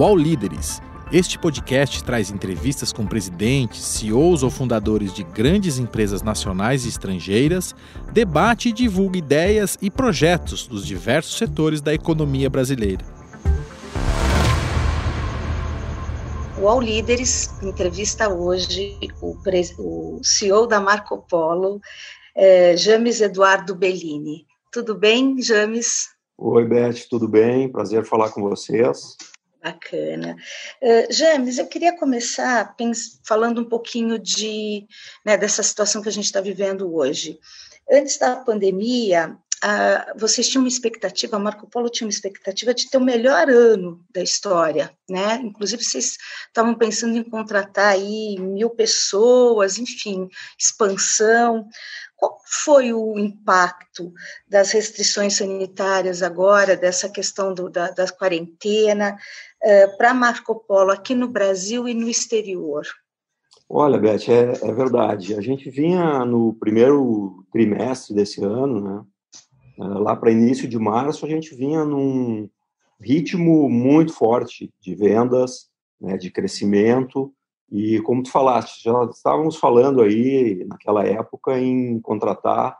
UOL Líderes. Este podcast traz entrevistas com presidentes, CEOs ou fundadores de grandes empresas nacionais e estrangeiras, debate e divulga ideias e projetos dos diversos setores da economia brasileira. UOL Líderes entrevista hoje o, o CEO da Marco Polo, é, James Eduardo Bellini. Tudo bem, James? Oi, Beth, tudo bem? Prazer falar com vocês. Bacana. Uh, James, eu queria começar falando um pouquinho de, né, dessa situação que a gente está vivendo hoje. Antes da pandemia, uh, vocês tinham uma expectativa, Marco Polo tinha uma expectativa de ter o melhor ano da história, né? Inclusive, vocês estavam pensando em contratar aí mil pessoas, enfim, expansão. Qual foi o impacto das restrições sanitárias agora, dessa questão do, da, da quarentena, uh, para Marco Polo aqui no Brasil e no exterior? Olha, Beth, é, é, verdade. A gente vinha no primeiro trimestre desse ano, né? Uh, lá para início de março, a gente vinha num ritmo muito forte de vendas, né, de crescimento, e como tu falaste, já estávamos falando aí naquela época em contratar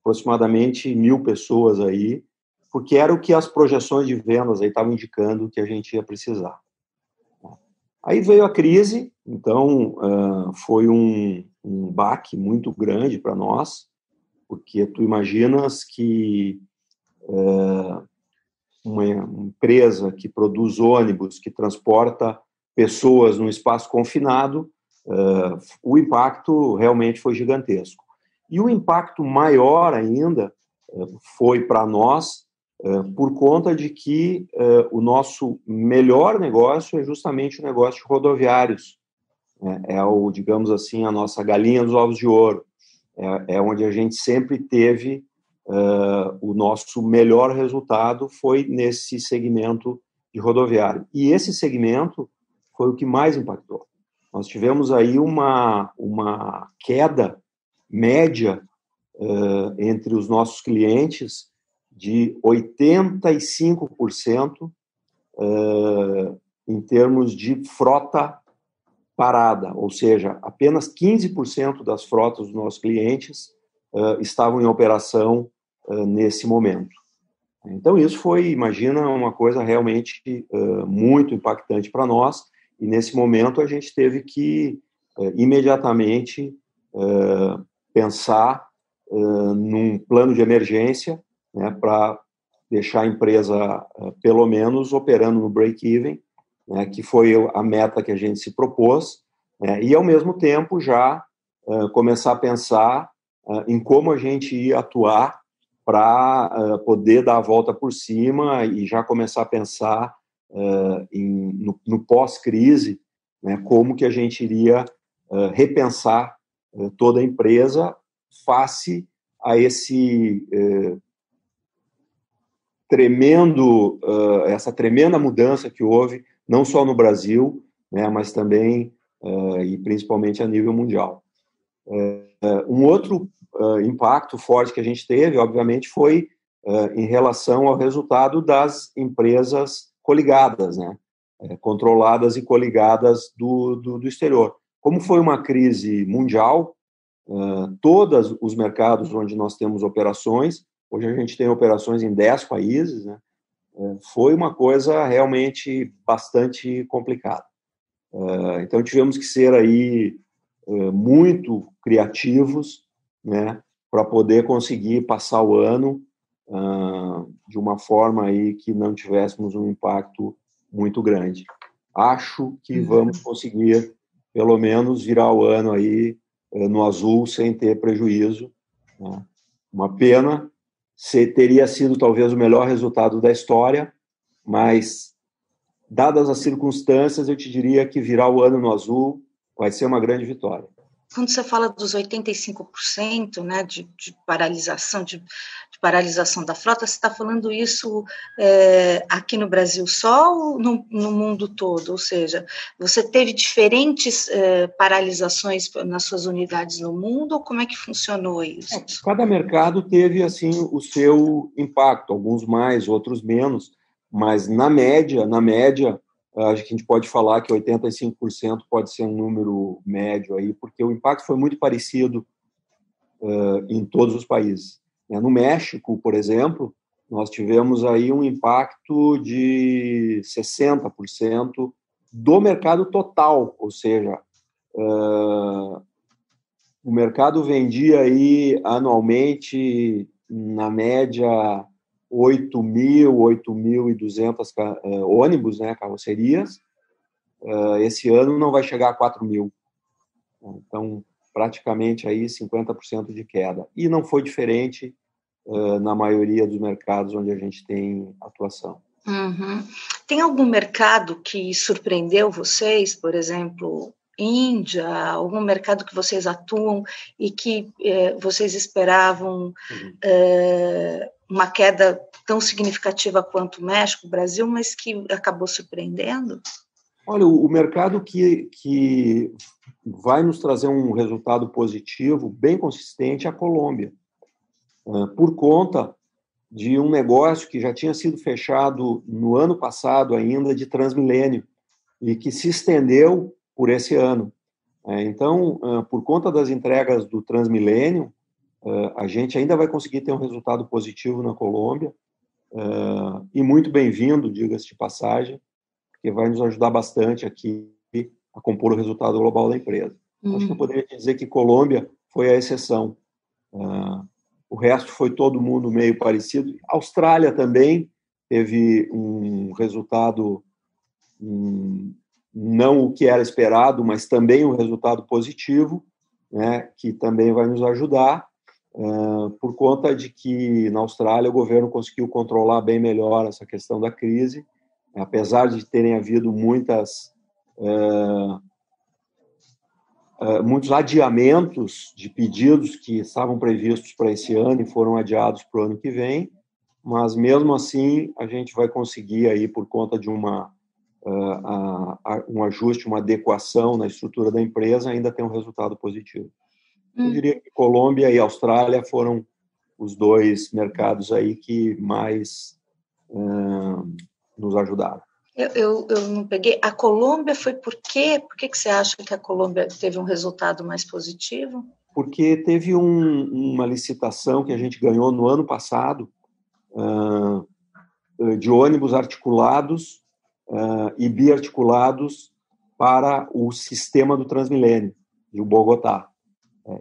aproximadamente mil pessoas aí, porque era o que as projeções de vendas aí estavam indicando que a gente ia precisar. Aí veio a crise, então uh, foi um, um baque muito grande para nós, porque tu imaginas que uh, uma empresa que produz ônibus, que transporta pessoas num espaço confinado, uh, o impacto realmente foi gigantesco. E o impacto maior ainda foi para nós por conta de que o nosso melhor negócio é justamente o negócio de rodoviários. É, é, o, digamos assim, a nossa galinha dos ovos de ouro. É, é onde a gente sempre teve o nosso melhor resultado foi nesse segmento de rodoviário. E esse segmento foi o que mais impactou. Nós tivemos aí uma, uma queda média uh, entre os nossos clientes de 85% uh, em termos de frota parada, ou seja, apenas 15% das frotas dos nossos clientes uh, estavam em operação uh, nesse momento. Então, isso foi, imagina, uma coisa realmente muito impactante para nós e nesse momento a gente teve que imediatamente pensar num plano de emergência né, para deixar a empresa, pelo menos, operando no break-even, né, que foi a meta que a gente se propôs, né, e ao mesmo tempo já começar a pensar em como a gente ia atuar para poder dar a volta por cima e já começar a pensar uh, em, no, no pós-crise, né, como que a gente iria uh, repensar uh, toda a empresa face a esse tremendo, essa tremenda mudança que houve, não só no Brasil, né, mas também e principalmente a nível mundial. um outro impacto forte que a gente teve, obviamente, foi em relação ao resultado das empresas coligadas, né? É, controladas e coligadas do, do, do, exterior. Como foi uma crise mundial, uh, todos os mercados onde nós temos operações, hoje a gente tem operações em 10 países, né? Uh, foi uma coisa realmente bastante complicada. Uh, então tivemos que ser aí muito criativos, né, para poder conseguir passar o ano uh, de uma forma aí que não tivéssemos um impacto muito grande. Acho que uhum. vamos conseguir, pelo menos, virar o ano aí no azul sem ter prejuízo. Né? Uma pena, teria sido talvez o melhor resultado da história, mas dadas as circunstâncias, eu te diria que virar o ano no azul vai ser uma grande vitória quando você fala dos 85% né, de, de paralisação, de, de, paralisação da frota, você está falando isso é, aqui no Brasil só ou no, no, mundo todo? Ou seja, você teve diferentes é, paralisações nas suas unidades no mundo, ou como é que funcionou isso? É, cada mercado teve assim o seu impacto, alguns mais, outros menos, mas na média, na média, acho que a gente pode falar que 85% pode ser um número médio aí, porque o impacto foi muito parecido uh, em todos os países. Né? No México, por exemplo, nós tivemos aí um impacto de 60% do mercado total, ou seja, uh, o mercado vendia aí anualmente, na média, 8 mil, 8.200 uh, ônibus, né, carrocerias. Uh, esse ano não vai chegar a 4 mil. Então, praticamente aí 50% de queda. E não foi diferente uh, na maioria dos mercados onde a gente tem atuação. Uhum. Tem algum mercado que surpreendeu vocês, por exemplo, Índia, algum mercado que vocês atuam e que eh, vocês esperavam uhum. eh, uma queda tão significativa quanto o México, o Brasil, mas que acabou surpreendendo? Olha, o mercado que, que vai nos trazer um resultado positivo bem consistente é a Colômbia, por conta de um negócio que já tinha sido fechado no ano passado ainda de Transmilênio e que se estendeu por esse ano. Então, por conta das entregas do Transmilênio, a gente ainda vai conseguir ter um resultado positivo na Colômbia e muito bem-vindo, diga-se de passagem, porque vai nos ajudar bastante aqui a compor o resultado global da empresa. Uhum. Acho que eu poderia dizer que Colômbia foi a exceção. Uh, o resto foi todo mundo meio parecido. Austrália também teve um resultado um, não o que era esperado, mas também um resultado positivo, né, que também vai nos ajudar, uh, por conta de que na Austrália o governo conseguiu controlar bem melhor essa questão da crise, apesar de terem havido muitas uh, uh, muitos adiamentos de pedidos que estavam previstos para esse ano e foram adiados para o ano que vem, mas mesmo assim a gente vai conseguir aí por conta de uma um ajuste, uma adequação na estrutura da empresa, ainda ter um resultado positivo. Hum. Eu diria que Colômbia e Austrália foram os dois mercados aí que mais nos ajudaram. Eu, eu, eu, não peguei. A Colômbia foi por quê? Por que, que você acha que a Colômbia teve um resultado mais positivo? Porque teve um, uma licitação que a gente ganhou no ano passado uh, de ônibus articulados uh, e biarticulados para o sistema do Transmilênio, de Bogotá.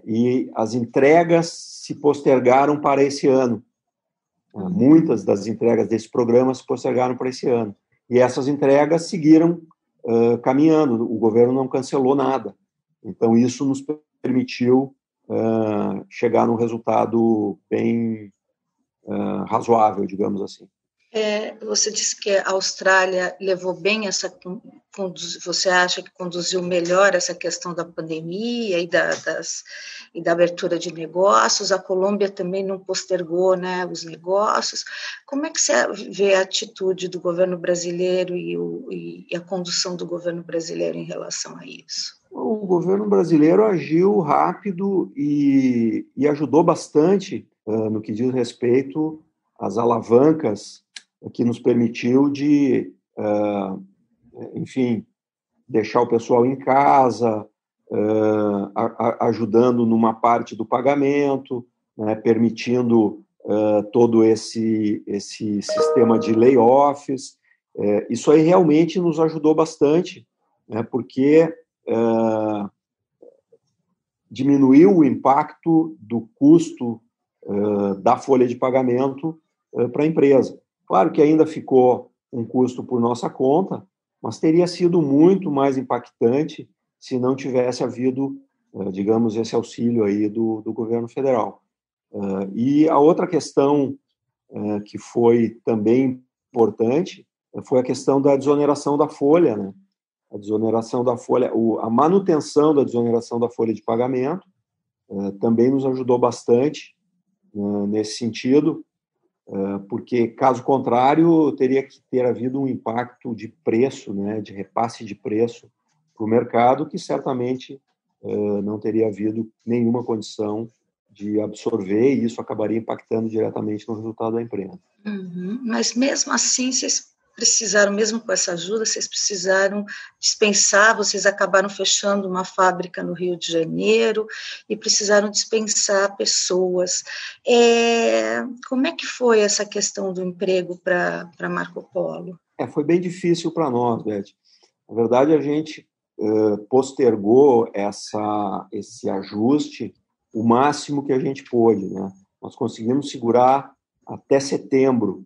E as entregas se postergaram para esse ano. Uh, muitas das entregas desse programa se postergaram para esse ano. E essas entregas seguiram uh, caminhando, o governo não cancelou nada. Então, isso nos permitiu uh, chegar num resultado bem uh, razoável, digamos assim. É, você disse que a Austrália levou bem essa. Você acha que conduziu melhor essa questão da pandemia e da, das, e da abertura de negócios? A Colômbia também não postergou né, os negócios. Como é que você vê a atitude do governo brasileiro e, o, e a condução do governo brasileiro em relação a isso? O governo brasileiro agiu rápido e, e ajudou bastante uh, no que diz respeito às alavancas que nos permitiu de, uh, enfim, deixar o pessoal em casa, uh, ajudando numa parte do pagamento, né, permitindo uh, todo esse, esse sistema de layoffs. Uh, isso aí realmente nos ajudou bastante, né, porque diminuiu o impacto do custo da folha de pagamento para a empresa. Claro que ainda ficou um custo por nossa conta, mas teria sido muito mais impactante se não tivesse havido, eh, digamos, esse auxílio aí do, do governo federal. Eh, e a outra questão eh, que foi também importante foi a questão da desoneração da folha, né? A desoneração da folha, a manutenção da desoneração da folha de pagamento também nos ajudou bastante nesse sentido, porque caso contrário teria que ter havido um impacto de preço, né, de repasse de preço para o mercado, que certamente ah, não teria havido nenhuma condição de absorver e isso acabaria impactando diretamente no resultado da empresa. Uhum. Mas mesmo assim, vocês precisaram, mesmo com essa ajuda, vocês precisaram dispensar, vocês acabaram fechando uma fábrica no Rio de Janeiro e precisaram dispensar pessoas. É, como é que foi essa questão do emprego para Marco Polo? É, foi bem difícil para nós, Beth. Na verdade, a gente uh, postergou essa, esse ajuste o máximo que a gente pôde. Né? Nós conseguimos segurar até setembro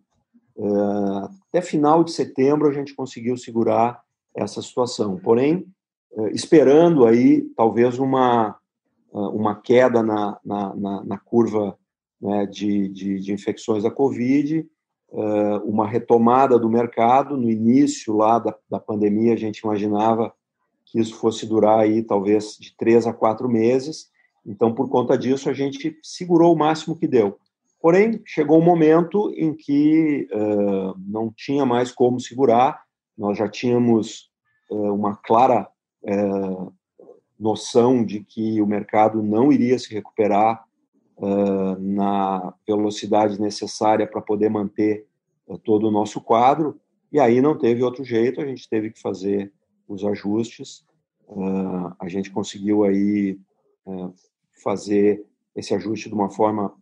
até final de setembro a gente conseguiu segurar essa situação. Porém, uh, esperando aí talvez uma, uh, uma queda na, na, na, na curva né, de, de, de, infecções da Covid, uma retomada do mercado. No início lá da, da pandemia, a gente imaginava que isso fosse durar aí talvez de três a quatro meses. Então, por conta disso, a gente segurou o máximo que deu. Porém, chegou um momento em que uh, não tinha mais como segurar, nós já tínhamos uh, uma clara uh, noção de que o mercado não iria se recuperar na velocidade necessária para poder manter todo o nosso quadro, e aí não teve outro jeito, a gente teve que fazer os ajustes, a gente conseguiu aí fazer esse ajuste de uma forma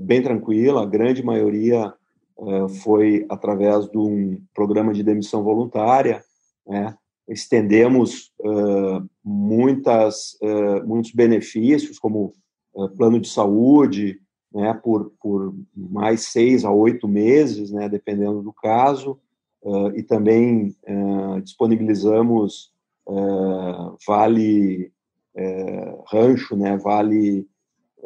bem tranquila, a grande maioria uh, foi através de um programa de demissão voluntária, né? estendemos uh, muitas, uh, muitos benefícios, como plano de saúde, né, por, por mais seis a oito meses, né, dependendo do caso, e também disponibilizamos vale rancho, né, vale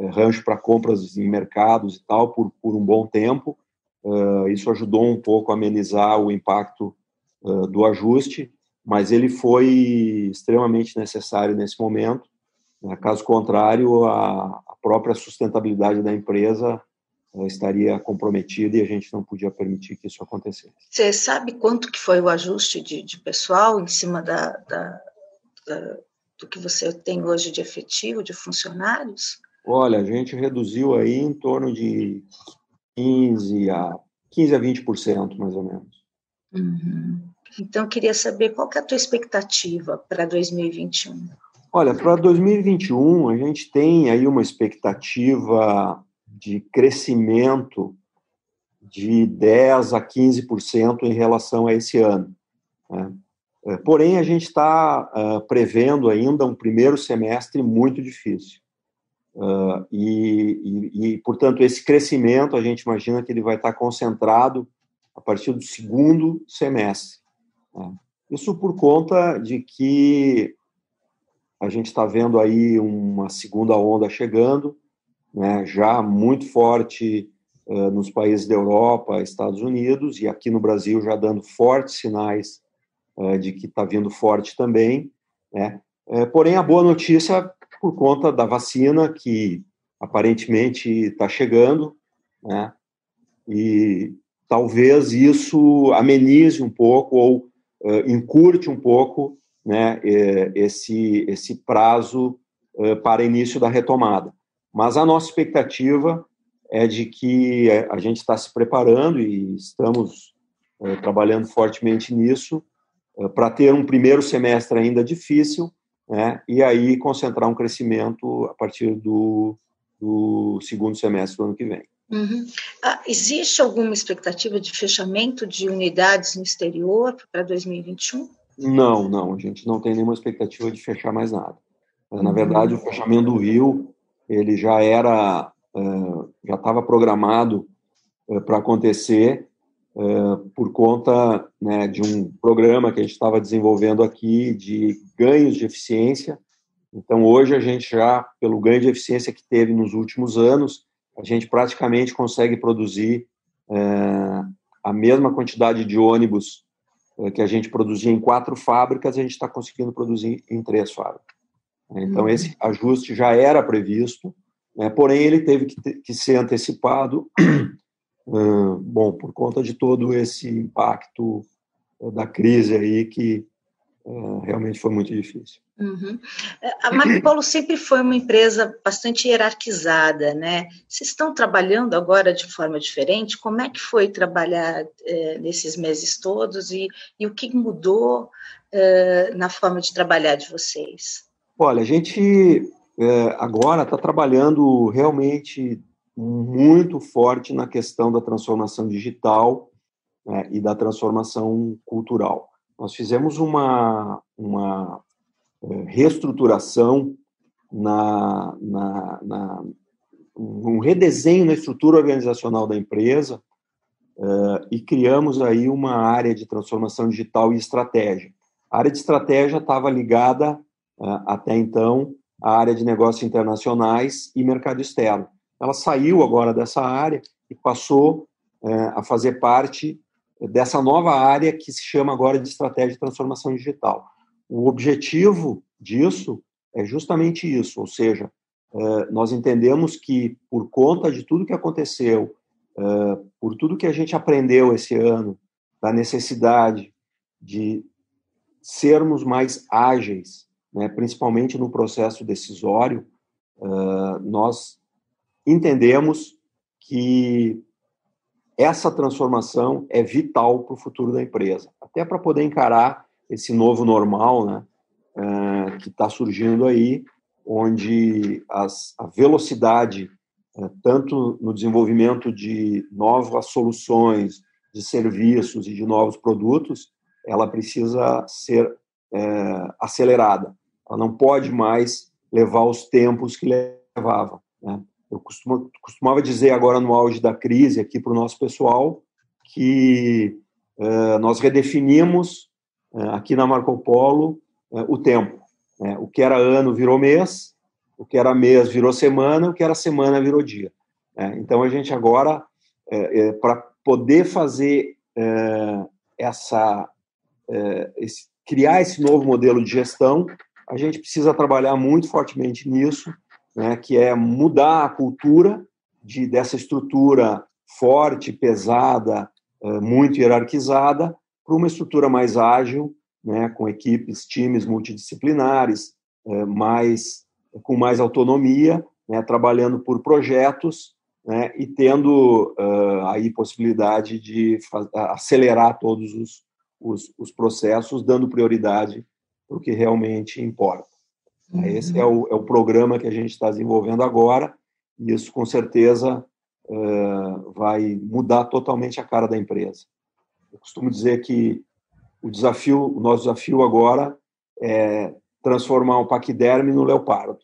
rancho para compras em mercados e tal por, por um bom tempo. Uh, isso ajudou um pouco a amenizar o impacto uh, do ajuste, mas ele foi extremamente necessário nesse momento. Né? Caso contrário, a, a, própria sustentabilidade da empresa uh, estaria comprometida e a gente não podia permitir que isso acontecesse. Você sabe quanto que foi o ajuste de, de pessoal em cima da, da, da, do que você tem hoje de efetivo, de funcionários? Olha, a gente reduziu aí em torno de 15 a 15 a 20%, mais ou menos. Uhum. Então, queria saber qual que é a tua expectativa para 2021? Olha, para 2021, a gente tem aí uma expectativa de crescimento de 10 a 15% em relação a esse ano. Né? É, porém, a gente está uh, prevendo ainda um primeiro semestre muito difícil. Uh, e, e, e, portanto, esse crescimento a gente imagina que ele vai estar concentrado a partir do segundo semestre. Né? Isso por conta de que a gente está vendo aí uma segunda onda chegando, né, já muito forte uh, nos países da Europa, Estados Unidos, e aqui no Brasil já dando fortes sinais uh, de que está vindo forte também. Né? É, porém, a boa notícia por conta da vacina que aparentemente está chegando, né? E talvez isso amenize um pouco ou uh, encurte um pouco, né? Esse esse prazo uh, para início da retomada. Mas a nossa expectativa é de que a gente está se preparando e estamos uh, trabalhando fortemente nisso para ter um primeiro semestre ainda difícil, né? e aí concentrar um crescimento a partir do, do segundo semestre do ano que vem. Uhum. Ah, existe alguma expectativa de fechamento de unidades no exterior para 2021? Não, não, a gente não tem nenhuma expectativa de fechar mais nada. Na uhum. verdade, o fechamento do Rio ele já era, eh, já estava programado eh, para acontecer por conta né, de um programa que a gente estava desenvolvendo aqui de ganhos de eficiência. Então, hoje, a gente já, pelo ganho de eficiência que teve nos últimos anos, a gente praticamente consegue produzir é, a mesma quantidade de ônibus é, que a gente produzia em quatro fábricas, a gente está conseguindo produzir em três fábricas. Então, uhum. esse ajuste já era previsto, né, porém, ele teve que, ter, que ser antecipado bom, por conta de todo esse impacto da crise aí que é, realmente foi muito difícil. Uhum. A Marco sempre foi uma empresa bastante hierarquizada, né? Vocês estão trabalhando agora de forma diferente? Como é que foi trabalhar é, nesses meses todos e, e, o que mudou é, na forma de trabalhar de vocês? Olha, a gente é, agora está trabalhando realmente muito forte na questão da transformação digital né, e da transformação cultural. Nós fizemos uma, uma é, reestruturação, na, na, na, um redesenho na estrutura organizacional da empresa uh, e criamos aí uma área de transformação digital e estratégia. A área de estratégia estava ligada, uh, até então, à área de negócios internacionais e mercado externo. Ela saiu agora dessa área e passou uh, a fazer parte dessa nova área que se chama agora de estratégia de transformação digital. O objetivo disso é justamente isso, ou seja, é, nós entendemos que por conta de tudo que aconteceu, é, por tudo que a gente aprendeu esse ano, da necessidade de sermos mais ágeis, né, principalmente no processo decisório, é, nós entendemos que essa transformação é vital para o futuro da empresa, até para poder encarar esse novo normal, né, uh, que está surgindo aí, onde as, a velocidade, uh, tanto no desenvolvimento de novas soluções, de serviços e de novos produtos, ela precisa ser uh, acelerada. Ela não pode mais levar os tempos que levava. Né? Eu costumo, costumava dizer agora no auge da crise aqui para o nosso pessoal que uh, nós redefinimos uh, aqui na Marco Polo uh, o tempo. Né? O que era ano virou mês, o que era mês virou semana, o que era semana virou dia. Né? Então a gente agora, para poder fazer essa, esse, criar esse novo modelo de gestão, a gente precisa trabalhar muito fortemente nisso né, que é mudar a cultura de, dessa estrutura forte, pesada, eh, muito hierarquizada, para uma estrutura mais ágil, né, com equipes, times multidisciplinares, eh, mais, com mais autonomia, né, trabalhando por projetos né, e tendo uh, aí possibilidade de acelerar todos os, os, os processos, dando prioridade para o que realmente importa. Uhum. Esse é o, é o programa que a gente está desenvolvendo agora, e isso com certeza uh, vai mudar totalmente a cara da empresa. Eu costumo dizer que o desafio, o nosso desafio agora é transformar o paquiderme no leopardo.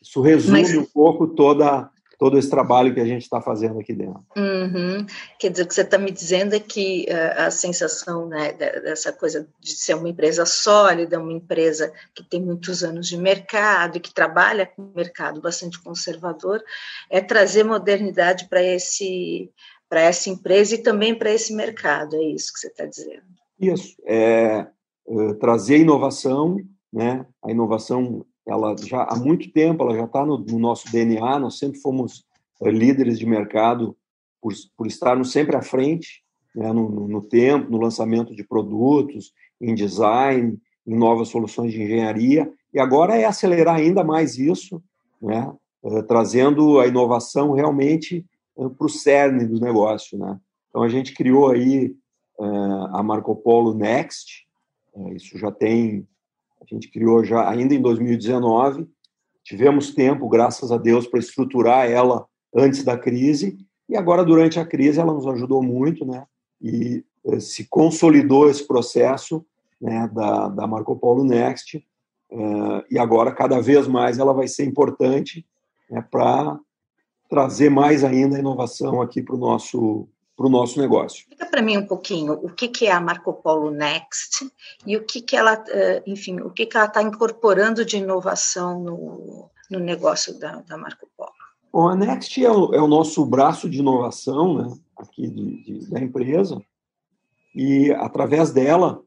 Isso resume Mas... um pouco toda todo esse trabalho que a gente está fazendo aqui dentro. Uhum. Quer dizer, o que você está me dizendo é que uh, a sensação né, dessa coisa de ser uma empresa sólida, uma empresa que tem muitos anos de mercado e que trabalha com um mercado bastante conservador, é trazer modernidade para esse para essa empresa e também para esse mercado, é isso que você está dizendo. Isso, é, é trazer inovação, né? A inovação ela já há muito tempo, ela já está no, no, nosso DNA, nós sempre fomos é, líderes de mercado por, por estarmos sempre à frente né, no, no, tempo, no lançamento de produtos, em design, em novas soluções de engenharia, e agora é acelerar ainda mais isso, né, é, trazendo a inovação realmente é, para o cerne do negócio. Né? Então, a gente criou aí a Marco Polo Next, isso já tem a gente criou já ainda em 2019. Tivemos tempo, graças a Deus, para estruturar ela antes da crise e agora durante a crise ela nos ajudou muito, né? E eh, se consolidou esse processo né, da, da Marco Polo Next uh, e agora cada vez mais ela vai ser importante né, para trazer mais ainda inovação aqui para o nosso para o nosso negócio. Explica para mim um pouquinho o que, que é a Marco Polo Next e o que, que ela, eh, enfim, o que, que ela está incorporando de inovação no, no negócio da, da Marco Polo. Bom, a Next é o, é o nosso braço de inovação né, aqui de, de, da empresa e através dela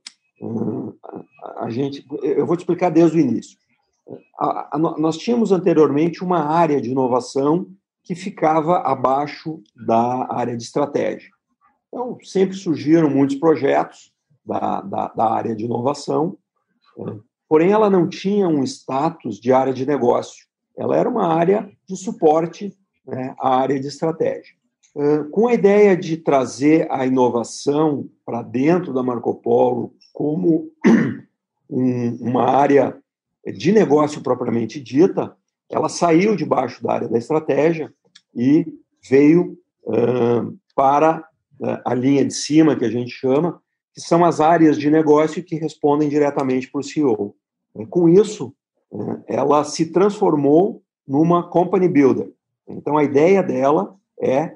a, a, gente, eu vou te explicar desde o início. A, a, nós tínhamos anteriormente uma área de inovação que ficava abaixo da área de estratégia. Então, sempre surgiram muitos projetos da, da, da área de inovação porém ela não tinha um status de área de negócio. Ela era uma área de suporte né, à área de estratégia. Com a ideia de trazer a inovação para dentro da Marco Polo como um, uma área de negócio propriamente dita, ela saiu debaixo da área da estratégia e veio uh, para uh, a linha de cima, que a gente chama, que são as áreas de negócio que respondem diretamente para o CEO. Com isso, uh, ela se transformou numa company builder. Então, a ideia dela é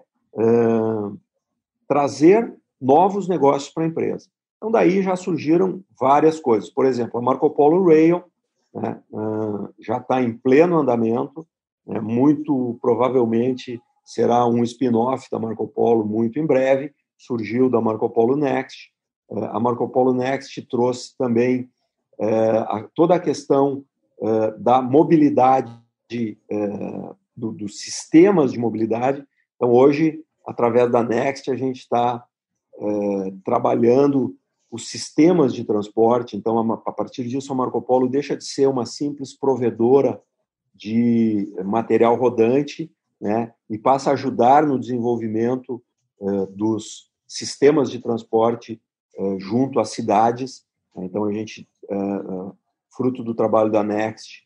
trazer novos negócios para a empresa. Então, daí já surgiram várias coisas. Por exemplo, a Marco Polo Rail né, uh, já está em pleno andamento, né, muito provavelmente será um spin-off da Marco Polo muito em breve, surgiu da Marco Polo Next. Uh, a Marco Polo Next trouxe também a, toda a questão da mobilidade, do, dos sistemas de mobilidade. Então, hoje, através da Next, a gente está trabalhando os sistemas de transporte. Então, a partir disso, a Marco Polo deixa de ser uma simples provedora de material rodante, né, e passa a ajudar no desenvolvimento uh, dos sistemas de transporte uh, junto às cidades. Então, a gente, uh, fruto do trabalho da Next,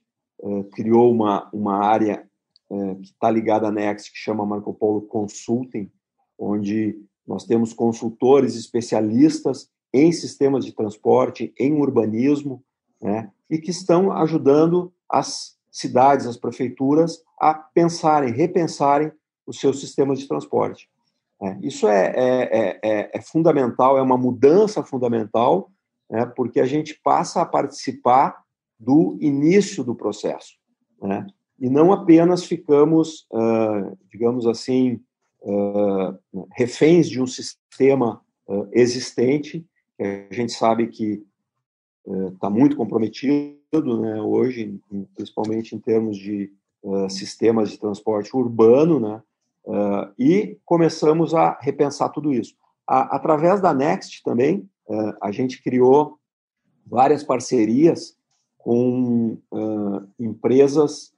criou uma, uma área que está ligada à Next, que chama Marco Polo Consulting, onde nós temos consultores especialistas em sistemas de transporte, em urbanismo, né, e que estão ajudando as cidades, as prefeituras a pensarem, repensarem os seus sistemas de transporte. É, isso é, é, é, é, fundamental, é uma mudança fundamental, né, porque a gente passa a participar do início do processo, né, e não apenas ficamos, uh, digamos assim, uh, reféns de um sistema uh, existente a gente sabe que está é, muito comprometido né, hoje, principalmente em termos de uh, sistemas de transporte urbano, né, uh, e começamos a repensar tudo isso. A, através da Next também, uh, a gente criou várias parcerias com empresas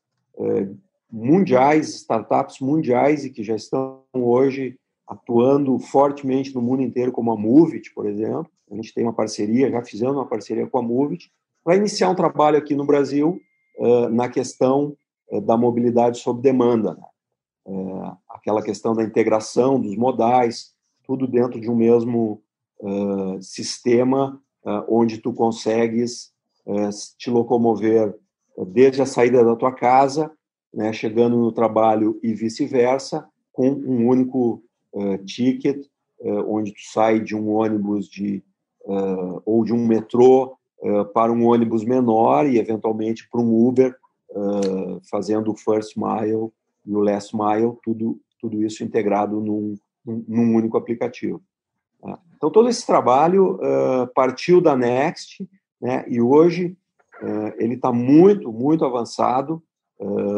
mundiais, startups mundiais e que já estão hoje atuando fortemente no mundo inteiro, como a Movit, por exemplo. A gente tem uma parceria, já fizemos uma parceria com a Movit, para iniciar um trabalho aqui no Brasil uh, na questão uh, da mobilidade sob demanda. Né? Uh, aquela questão da integração dos modais, tudo dentro de um mesmo sistema onde tu consegues te locomover desde a saída da tua casa, né, chegando no trabalho e vice-versa, com um único ticket, onde tu sai de um ônibus de uh, ou de um metrô para um ônibus menor e eventualmente para um Uber, fazendo o first mile e o last mile, tudo tudo isso integrado num, num único aplicativo. Tá? Então todo esse trabalho partiu da Next, né? E hoje ele está muito muito avançado.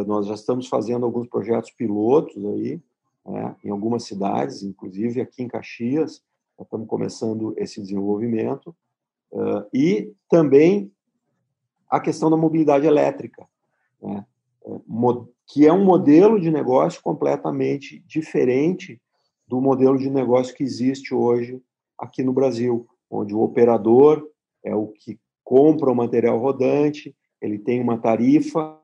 nós já estamos fazendo alguns projetos pilotos aí né, em algumas cidades, inclusive aqui em Caxias, estamos começando esse desenvolvimento, uh, e também a questão da mobilidade elétrica, né, que é um modelo de negócio completamente diferente do modelo de negócio que existe hoje aqui no Brasil, onde o operador é o que compra o material rodante, ele tem uma tarifa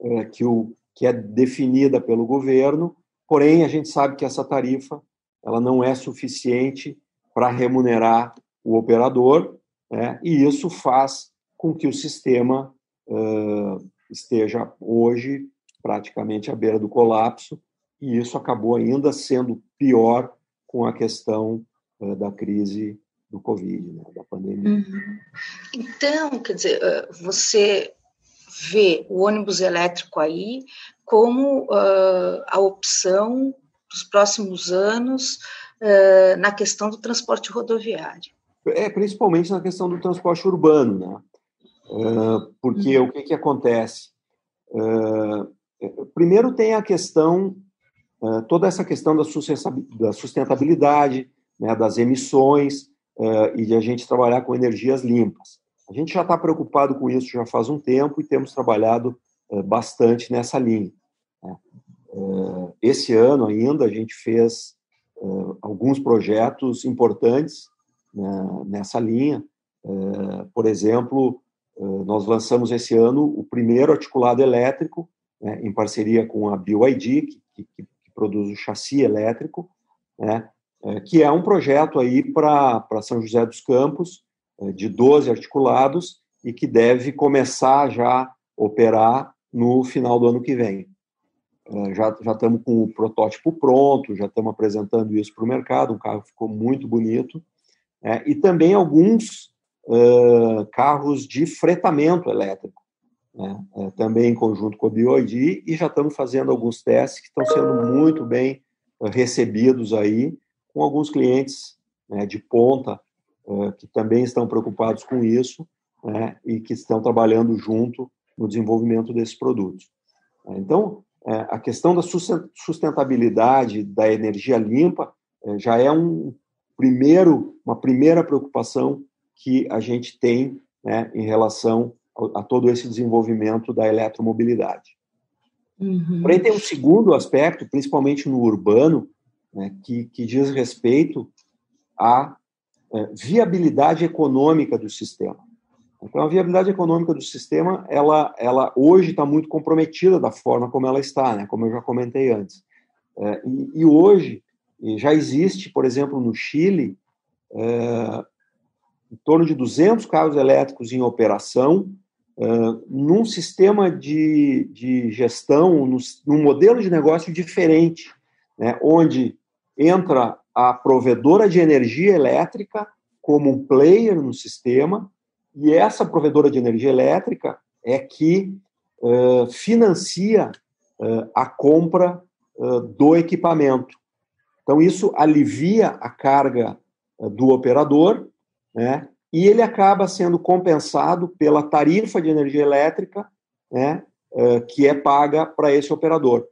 é, que, o, que é definida pelo governo Porém, a gente sabe que essa tarifa ela não é suficiente para remunerar o operador, né? e isso faz com que o sistema uh, esteja hoje praticamente à beira do colapso, e isso acabou ainda sendo pior com a questão uh, da crise do Covid, né? da pandemia. Uhum. Então, quer dizer, você vê o ônibus elétrico aí como uh, a opção dos próximos anos uh, na questão do transporte rodoviário. É, principalmente na questão do transporte urbano, né? Uh, porque uhum. o que, que acontece? primeiro tem a questão, toda essa questão da sustentabilidade, né, das emissões e de a gente trabalhar com energias limpas. A gente já está preocupado com isso já faz um tempo e temos trabalhado uh, bastante nessa linha. Né? Uh, esse ano ainda a gente fez uh, alguns projetos importantes né, nessa linha. por exemplo, nós lançamos esse ano o primeiro articulado elétrico, né, em parceria com a BioID, que, produz o chassi elétrico, né, que é um projeto aí para São José dos Campos, de 12 articulados e que deve começar já a operar no final do ano que vem. Eh, já, estamos com o protótipo pronto, já estamos apresentando isso para o mercado, o carro ficou muito bonito. É, e também alguns uh, carros de fretamento elétrico, né, é, também em conjunto com a BioID, e já estamos fazendo alguns testes que estão sendo muito bem uh, recebidos aí, com alguns clientes né, de ponta que também estão preocupados com isso né, e que estão trabalhando junto no desenvolvimento desses produtos. Então, a questão da sustentabilidade da energia limpa eh, já é um primeiro, uma primeira preocupação que a gente tem né, em relação a, todo esse desenvolvimento da eletromobilidade. Uhum. Porém, tem um segundo aspecto, principalmente no urbano, né, que, que diz respeito a é, viabilidade econômica do sistema. Então, a viabilidade econômica do sistema, ela, ela hoje está muito comprometida da forma como ela está, né? como eu já comentei antes. É, e, e, hoje já existe, por exemplo, no Chile, é, em torno de 200 carros elétricos em operação, é, num sistema de, de gestão, num, num modelo de negócio diferente, né? onde entra a provedora de energia elétrica como um player no sistema, e essa provedora de energia elétrica é que uh, financia uh, a compra uh, do equipamento. Então, isso alivia a carga do operador, né, e ele acaba sendo compensado pela tarifa de energia elétrica né, que é paga para esse operador.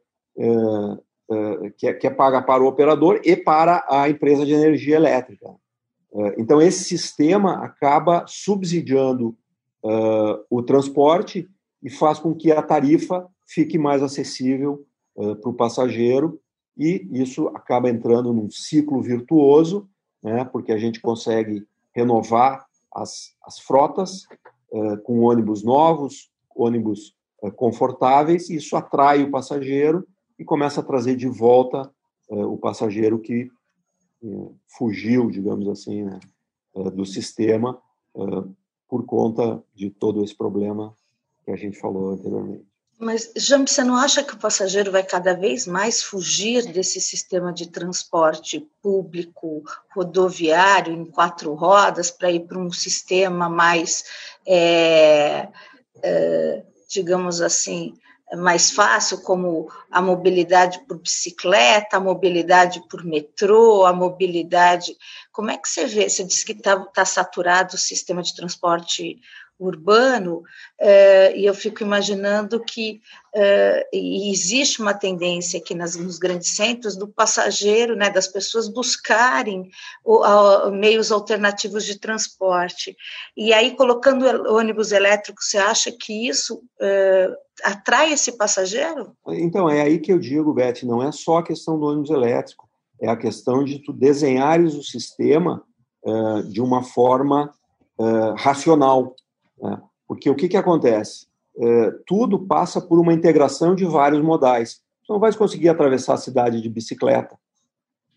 Que, é, que é paga para o operador e para a empresa de energia elétrica. Eh, então, esse sistema acaba subsidiando uh, o transporte e faz com que a tarifa fique mais acessível uh, para o passageiro, e isso acaba entrando num ciclo virtuoso, né, porque a gente consegue renovar as, as frotas uh, com ônibus novos, ônibus confortáveis, e isso atrai o passageiro e começa a trazer de volta o passageiro que fugiu, digamos assim, né, uh, do sistema por conta de todo esse problema que a gente falou anteriormente. Mas, Jamp, você não acha que o passageiro vai cada vez mais fugir desse sistema de transporte público rodoviário em quatro rodas para ir para um sistema mais, é, é, digamos assim, mais fácil, como a mobilidade por bicicleta, a mobilidade por metrô, a mobilidade. Como é que você vê? Você disse que está tá saturado o sistema de transporte urbano, uh, e eu fico imaginando que uh, existe uma tendência aqui nas, nos grandes centros do passageiro, né, das pessoas buscarem o, meios alternativos de transporte. E aí, colocando ônibus elétrico, você acha que isso uh, atrai esse passageiro? Então, é aí que eu digo, Beth, não é só a questão do ônibus elétrico, é a questão de tu desenhares o sistema de uma forma racional, né? Porque o que, que acontece? É, tudo passa por uma integração de vários modais. Você não vai conseguir atravessar a cidade de bicicleta,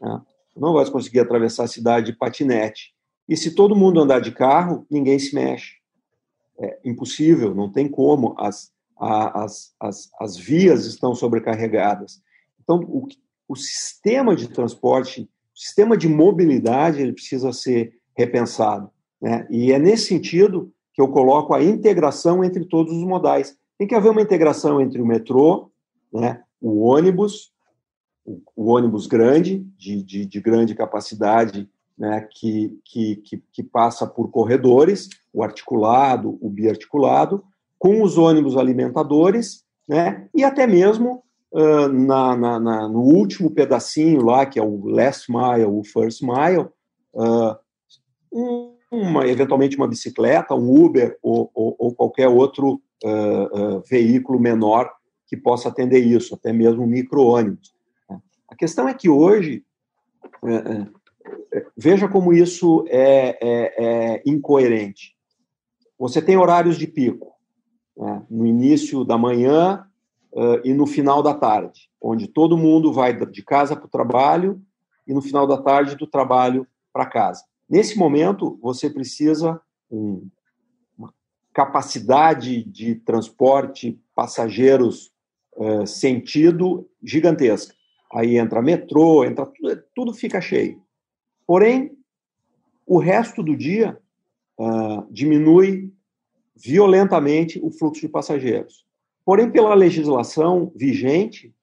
né? não vai conseguir atravessar a cidade de patinete. E se todo mundo andar de carro, ninguém se mexe. É impossível, não tem como. As, as, as, as vias estão sobrecarregadas. Então, o, o sistema de transporte, o sistema de mobilidade, ele precisa ser repensado. Né? E é nesse sentido que eu coloco a integração entre todos os modais. Tem que haver uma integração entre o metrô, né, o ônibus, o, o ônibus grande, de, de, de grande capacidade, né, que, que, que, passa por corredores, o articulado, o biarticulado, com os ônibus alimentadores, né, e até mesmo uh, na, na, na, no último pedacinho lá, que é o last mile, o first mile, uh, um, uma, eventualmente uma bicicleta, um Uber ou, ou, ou qualquer outro uh, uh, veículo menor que possa atender isso, até mesmo um micro-ônibus. Né? A questão é que hoje, uh, veja como isso é, é, é, incoerente. Você tem horários de pico, né? no início da manhã e no final da tarde, onde todo mundo vai de casa para o trabalho e no final da tarde do trabalho para casa. Nesse momento, você precisa um, uma capacidade de transporte passageiros uh, sentido gigantesca. Aí entra metrô, entra tudo, tudo fica cheio. Porém, o resto do dia uh, diminui violentamente o fluxo de passageiros. Porém, pela legislação vigente,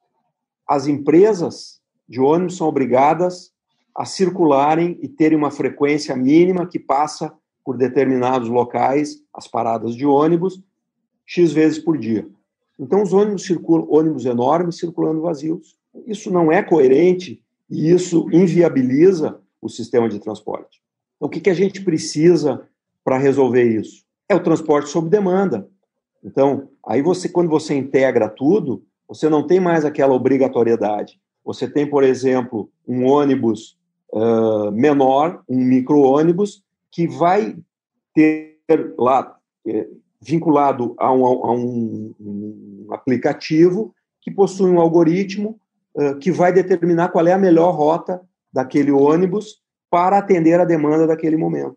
as empresas de ônibus são obrigadas a circularem e terem uma frequência mínima que passa por determinados locais, as paradas de ônibus, X vezes por dia. Então, os ônibus circulam, ônibus enormes circulando vazios. Isso não é coerente e isso inviabiliza o sistema de transporte. Então, o que, que a gente precisa para resolver isso? É o transporte sob demanda. Então, aí você, quando você integra tudo, você não tem mais aquela obrigatoriedade. Você tem, por exemplo, um ônibus menor, um micro-ônibus, que vai ter lá é, vinculado a, um, a um, um, aplicativo que possui um algoritmo uh, que vai determinar qual é a melhor rota daquele ônibus para atender a demanda daquele momento.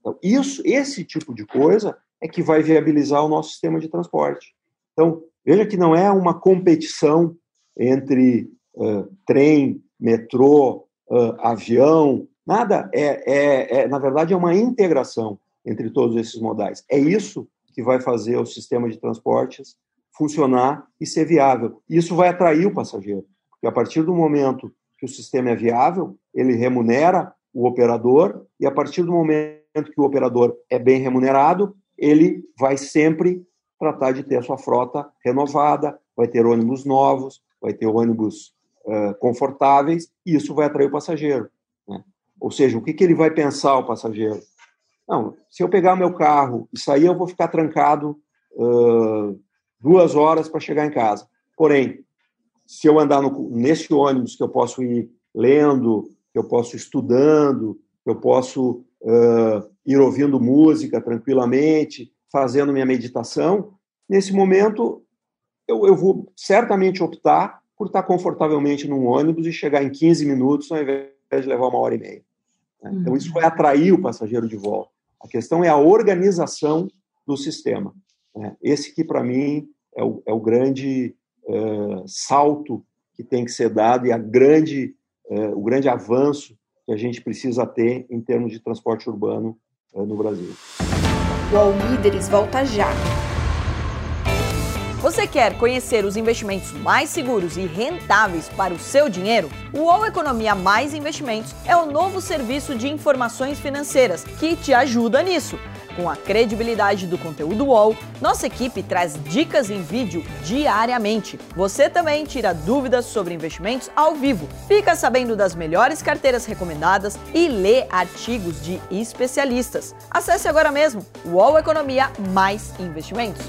Então, isso, esse tipo de coisa é que vai viabilizar o nosso sistema de transporte. Então, veja que não é uma competição entre uh, trem, metrô, uh, avião, nada. É, é, é, na verdade, é uma integração entre todos esses modais. É isso que vai fazer o sistema de transportes funcionar e ser viável. Isso vai atrair o passageiro, porque a partir do momento que o sistema é viável, ele remunera o operador, e a partir do momento que o operador é bem remunerado, ele vai sempre tratar de ter a sua frota renovada, vai ter ônibus novos, vai ter ônibus confortáveis, e isso vai atrair o passageiro. Né? Ou seja, o que, que ele vai pensar, o passageiro? Não, se eu pegar meu carro e sair, eu vou ficar trancado uh, duas horas para chegar em casa. Porém, se eu andar no, nesse ônibus que eu posso ir lendo, que eu posso estudando, que eu posso uh, ir ouvindo música tranquilamente, fazendo minha meditação, nesse momento eu, eu vou certamente optar por estar confortavelmente num ônibus e chegar em 15 minutos ao invés de levar uma hora e meia. Né? Então, isso vai atrair o passageiro de volta. A questão é a organização do sistema. Né? Esse que, para mim, é o, é o grande é, salto que tem que ser dado e a grande, é, o grande avanço que a gente precisa ter em termos de transporte urbano é, no Brasil. O All Líderes volta já. Você quer conhecer os investimentos mais seguros e rentáveis para o seu dinheiro? O UOL Economia Mais Investimentos é o novo serviço de informações financeiras que te ajuda nisso. Com a credibilidade do conteúdo UOL, nossa equipe traz dicas em vídeo diariamente. Você também tira dúvidas sobre investimentos ao vivo, fica sabendo das melhores carteiras recomendadas e lê artigos de especialistas. Acesse agora mesmo o UOL Economia Mais Investimentos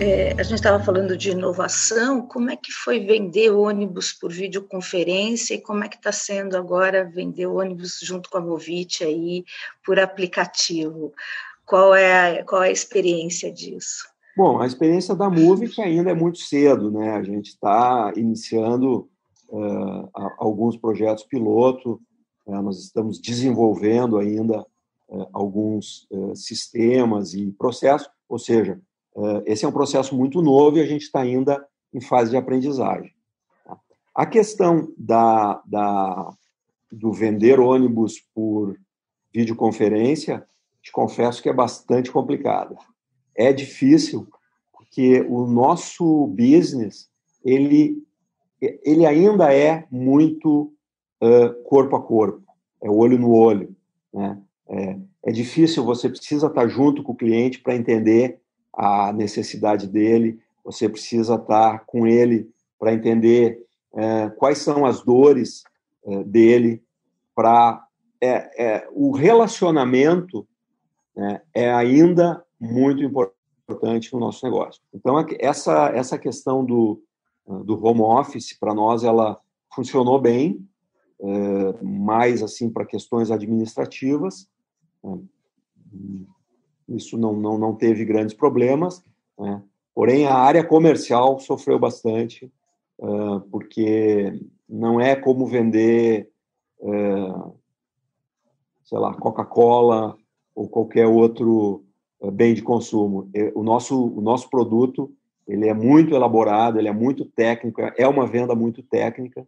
é, a gente estava falando de inovação, como é que foi vender ônibus por videoconferência e como é que está sendo agora vender ônibus junto com a Movit aí por aplicativo? Qual é a, qual é a experiência disso? Bom, a experiência da Movit ainda é muito cedo, né? A gente está iniciando uh, alguns projetos piloto, uh, nós estamos desenvolvendo ainda uh, alguns sistemas e processos, ou seja, esse é um processo muito novo e a gente está ainda em fase de aprendizagem. Tá? A questão da, da, do vender ônibus por videoconferência, te confesso que é bastante complicada. É difícil, porque o nosso business, ele, ele ainda é muito uh, corpo a corpo, é olho no olho. Né? É, é difícil, você precisa estar junto com o cliente para entender a necessidade dele, você precisa estar com ele para entender é, quais são as dores é, dele, para é, é, o relacionamento né, é ainda muito importante no nosso negócio. Então, essa, essa questão do, do home office, para nós, ela funcionou bem, é, mais assim para questões administrativas. Isso não, não, não teve grandes problemas, né? porém a área comercial sofreu bastante, uh, porque não é como vender, uh, sei lá, Coca-Cola ou qualquer outro uh, bem de consumo. O nosso, o nosso produto ele é muito elaborado, ele é muito técnico, é uma venda muito técnica.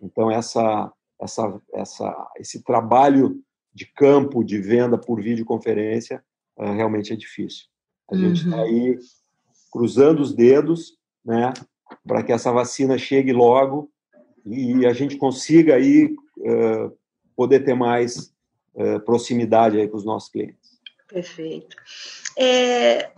Então essa, essa, essa, esse trabalho de campo de venda por videoconferência realmente é difícil. A uhum. gente está aí cruzando os dedos, né, para que essa vacina chegue logo e a gente consiga aí uh, poder ter mais uh, proximidade aí com os nossos clientes. Perfeito. É,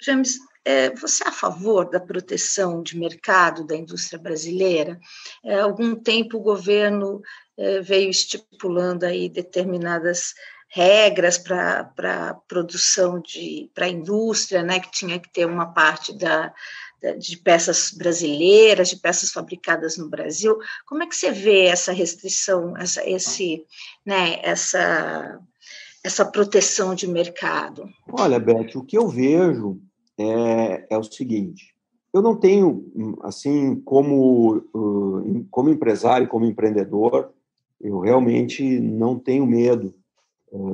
James, é, você é a favor da proteção de mercado da indústria brasileira? É, há algum tempo o governo é, veio estipulando aí determinadas regras para produção de para a indústria, né, que tinha que ter uma parte da, de peças brasileiras, de peças fabricadas no Brasil. Como é que você vê essa restrição, essa, esse, né, essa, essa proteção de mercado? Olha, Beth, o que eu vejo é, é o seguinte: eu não tenho, assim, como, como empresário, como empreendedor, eu realmente não tenho medo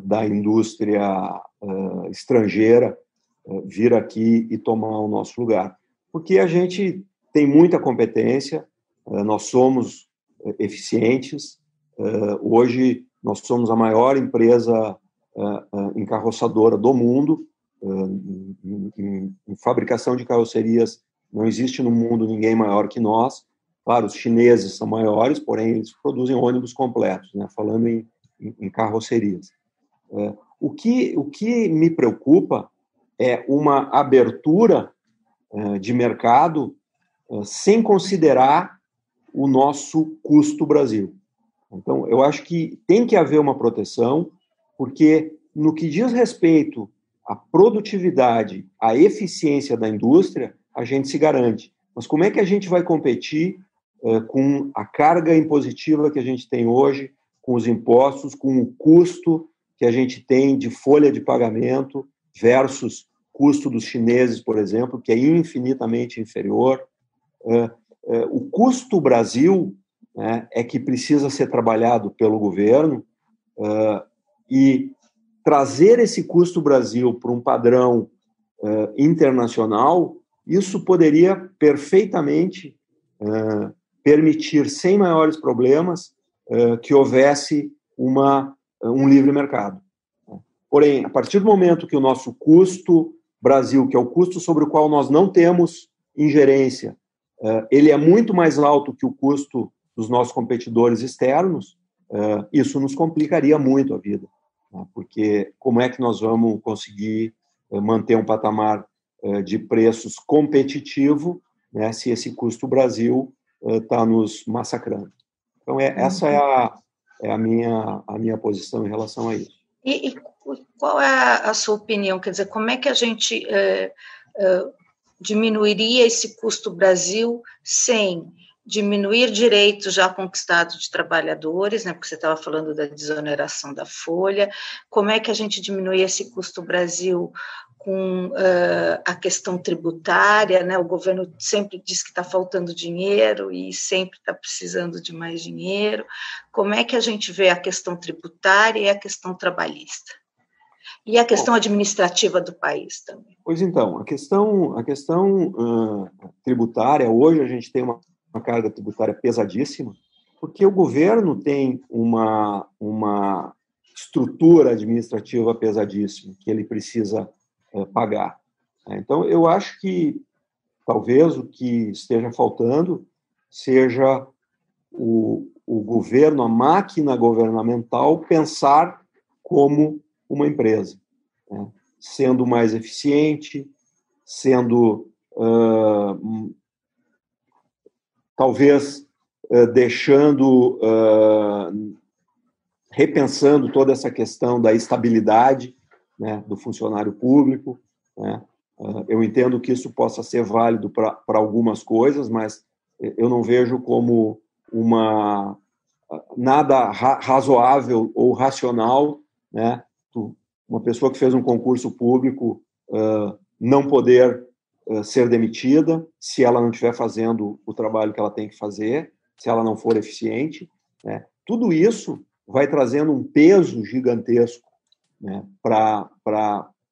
da indústria uh, estrangeira uh, vir aqui e tomar o nosso lugar. Porque a gente tem muita competência, nós somos eficientes, hoje nós somos a maior empresa encarroçadora do mundo, em, em, em fabricação de carrocerias não existe no mundo ninguém maior que nós. Claro, os chineses são maiores, porém eles produzem ônibus completos, né? falando em, em carrocerias. É, o, que, o que me preocupa é uma abertura é, de mercado é, sem considerar o nosso custo Brasil. Então, eu acho que tem que haver uma proteção, porque no que diz respeito à produtividade, à eficiência da indústria, a gente se garante. Mas como é que a gente vai competir com a carga impositiva que a gente tem hoje, com os impostos, com o custo que a gente tem de folha de pagamento versus custo dos chineses, por exemplo, que é infinitamente inferior. É, é, o custo Brasil né, é que precisa ser trabalhado pelo governo é, e trazer esse custo Brasil para um padrão internacional, isso poderia perfeitamente permitir, sem maiores problemas, que houvesse uma um livre mercado. Porém, a partir do momento que o nosso custo Brasil, que é o custo sobre o qual nós não temos ingerência, eh, ele é muito mais alto que o custo dos nossos competidores externos, eh, isso nos complicaria muito a vida. Né? Porque como é que nós vamos conseguir eh, manter um patamar de preços competitivo né, se esse custo Brasil está nos massacrando? Então, é, essa é a, é a minha, a minha posição em relação a isso. E, e qual é a, sua opinião? Quer dizer, como é que a gente é, é, diminuiria esse custo Brasil sem diminuir direitos já conquistados de trabalhadores, né, porque você estava falando da desoneração da folha, como é que a gente diminui esse custo Brasil com uh, a questão tributária, né? O governo sempre diz que está faltando dinheiro e sempre está precisando de mais dinheiro. Como é que a gente vê a questão tributária e a questão trabalhista? E a questão administrativa do país também. Pois então, a questão, a questão uh, tributária, hoje a gente tem uma, uma carga tributária pesadíssima, porque o governo tem uma, uma estrutura administrativa pesadíssima que ele precisa é, pagar. Então, eu acho que talvez o que esteja faltando seja o, o governo, a máquina governamental, pensar como uma empresa, né? sendo mais eficiente, sendo uh, talvez uh, deixando uh, repensando toda essa questão da estabilidade né, do funcionário público. Né? Uh, eu entendo que isso possa ser válido para algumas coisas, mas eu não vejo como uma nada ra razoável ou racional, né? Uma pessoa que fez um concurso público uh, não poder uh, ser demitida se ela não estiver fazendo o trabalho que ela tem que fazer, se ela não for eficiente. Né? Tudo isso vai trazendo um peso gigantesco né, para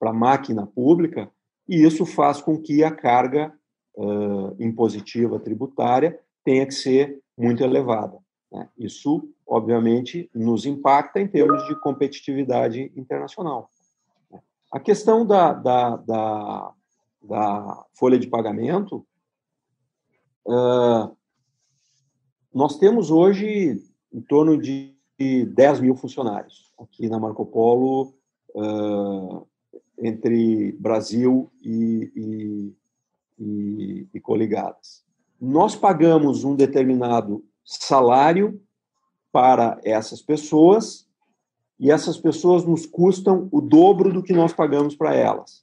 a máquina pública e isso faz com que a carga uh, impositiva tributária tenha que ser muito elevada. Né? Isso, obviamente, nos impacta em termos de competitividade internacional. A questão da, da, da, da folha de pagamento, uh, nós temos hoje em torno de 10 mil funcionários aqui na Marco Polo, uh, entre Brasil e, e, e, e coligadas. Nós pagamos um determinado salário para essas pessoas e essas pessoas nos custam o dobro do que nós pagamos para elas,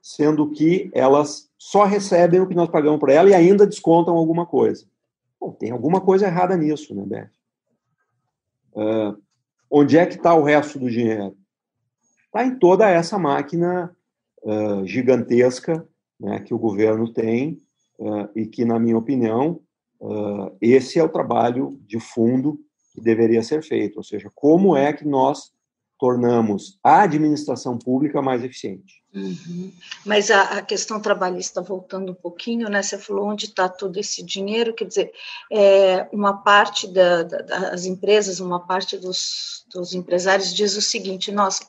sendo que elas só recebem o que nós pagamos para elas e ainda descontam alguma coisa. Tem alguma coisa errada nisso, né, Beth? Uh, onde é que está o resto do dinheiro? Está em toda essa máquina uh, gigantesca né, que o governo tem uh, e que, na minha opinião, esse é o trabalho de fundo que deveria ser feito, ou seja, como é que nós tornamos a administração pública mais eficiente. Uhum. Mas a, a, questão trabalhista, voltando um pouquinho, né, você falou onde está todo esse dinheiro, quer dizer, é, uma parte da, da, das empresas, uma parte dos, dos empresários diz o seguinte, nossa,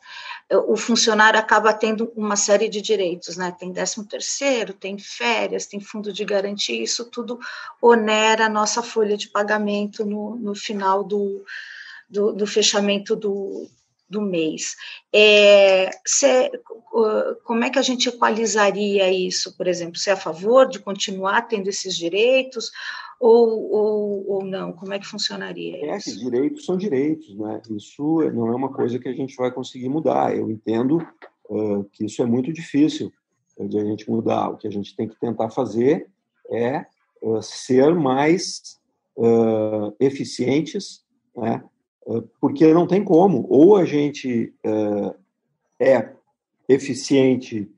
o funcionário acaba tendo uma série de direitos, né, tem 13 terceiro, tem férias, tem fundo de garantia, isso tudo onera a nossa folha de pagamento no, no final do, do, do fechamento do, do mês. É, cê, como é que a gente equalizaria isso, por exemplo? Você é a favor de continuar tendo esses direitos ou, ou, ou não? Como é que funcionaria é, isso? direitos são direitos, né? Isso não é uma coisa que a gente vai conseguir mudar. Eu entendo uh, que isso é muito difícil de a gente mudar. O que a gente tem que tentar fazer é uh, ser mais uh, eficientes, né? porque não tem como. Ou a gente é eficiente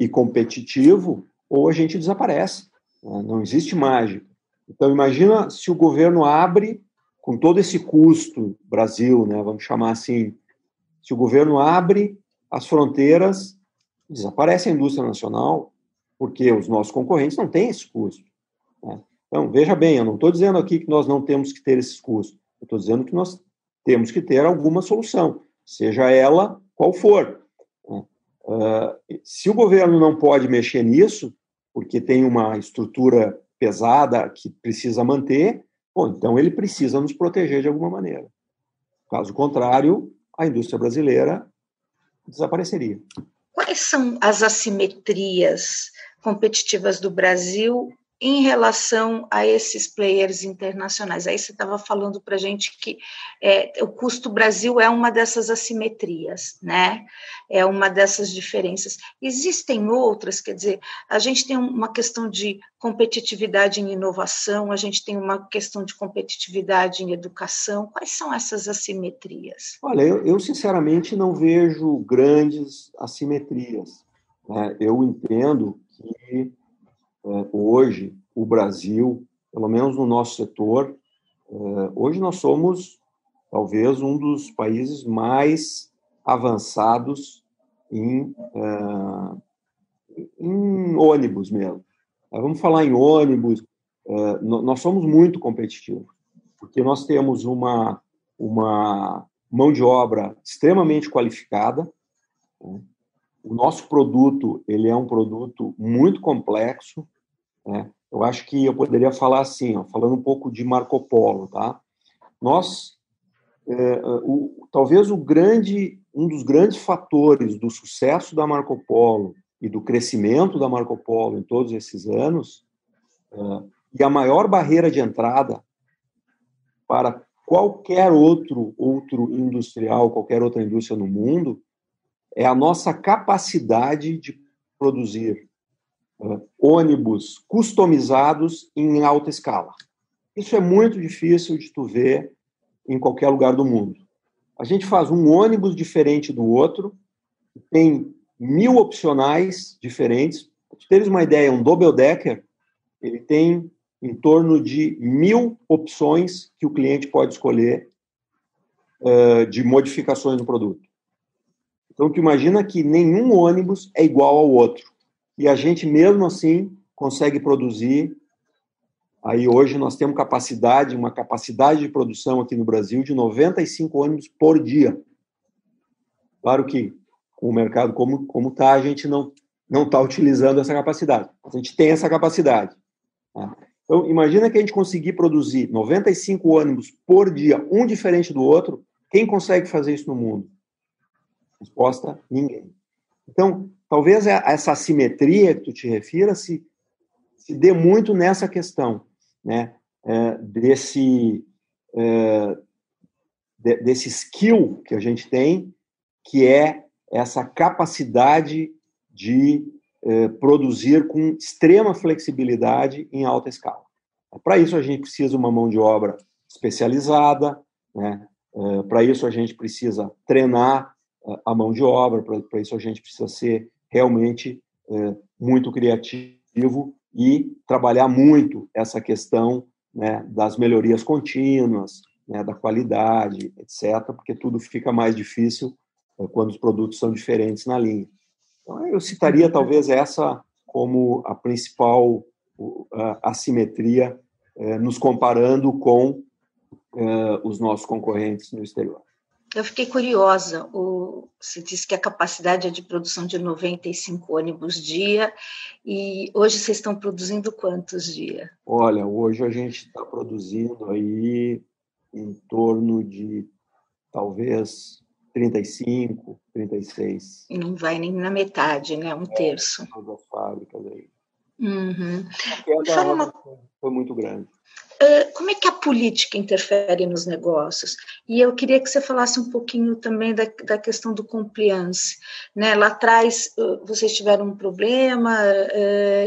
e competitivo, ou a gente desaparece. Né? Não existe mágica. Então, imagina se o governo abre, com todo esse custo, Brasil, né, vamos chamar assim, se o governo abre as fronteiras, desaparece a indústria nacional, porque os nossos concorrentes não têm esse custo. Né? Então, veja bem, eu não estou dizendo aqui que nós não temos que ter esses custos, eu estou dizendo que nós temos que ter alguma solução, seja ela qual for. Uh, se o governo não pode mexer nisso, porque tem uma estrutura pesada que precisa manter, bom, então ele precisa nos proteger de alguma maneira. Caso contrário, a indústria brasileira desapareceria. Quais são as assimetrias competitivas do Brasil em relação a esses players internacionais. Aí você estava falando para a gente que é, o custo Brasil é uma dessas assimetrias, né? É uma dessas diferenças. Existem outras, quer dizer, a gente tem uma questão de competitividade em inovação, a gente tem uma questão de competitividade em educação. Quais são essas assimetrias? Olha, eu, eu sinceramente não vejo grandes assimetrias. Né? Eu entendo que hoje o Brasil, pelo menos no nosso setor, é, hoje nós somos talvez um dos países mais avançados em, é, em ônibus mesmo. Vamos falar em ônibus, nós somos muito competitivos, porque nós temos uma, uma mão de obra extremamente qualificada, né? o nosso produto ele é um produto muito complexo, né? Eu acho que eu poderia falar assim, ó, falando um pouco de Marco Polo, tá? Nós, é, o, talvez o grande, um dos grandes fatores do sucesso da Marco Polo e do crescimento da Marco Polo em todos esses anos, é, e a maior barreira de entrada para qualquer outro outro industrial, qualquer outra indústria no mundo, é a nossa capacidade de produzir ônibus customizados em alta escala. Isso é muito difícil de tu ver em qualquer lugar do mundo. A gente faz um ônibus diferente do outro, tem mil opcionais diferentes. Para teres uma ideia, um double decker ele tem em torno de mil opções que o cliente pode escolher uh, de modificações no produto. Então, tu imagina que nenhum ônibus é igual ao outro. E a gente, mesmo assim, consegue produzir. Aí, hoje, nós temos capacidade, uma capacidade de produção aqui no Brasil de 95 ônibus por dia. Claro que, com o mercado como está, a gente não não está utilizando essa capacidade. A gente tem essa capacidade. Tá? Então, imagina que a gente conseguir produzir 95 ônibus por dia, um diferente do outro. Quem consegue fazer isso no mundo? Resposta: ninguém. Então, talvez essa assimetria que tu te refira se, se dê muito nessa questão, né? É, desse, é, de, desse skill que a gente tem, que é essa capacidade de eh, produzir com extrema flexibilidade em alta escala. Para isso, a gente precisa uma mão de obra especializada, né? Eh, para isso, a gente precisa treinar a mão de obra, para isso, a gente precisa ser realmente muito criativo e trabalhar muito essa questão né, das melhorias contínuas, né, da qualidade, etc., porque tudo fica mais difícil quando os produtos são diferentes na linha. Então, eu citaria talvez essa como a principal assimetria, é, nos comparando com é, os nossos concorrentes no exterior. Eu fiquei curiosa. O, você disse que a capacidade é de produção de 95 ônibus dia, e hoje vocês estão produzindo quantos dia? Olha, hoje a gente está produzindo aí em torno de talvez 35, 36. E não vai nem na metade, né? Um é, terço. Todas as fábricas aí. Uhum. A uma... foi muito grande. Uh, como é que política interfere nos negócios? E eu queria que você falasse um pouquinho também da, da questão do compliance. Né? Lá atrás, vocês tiveram um problema,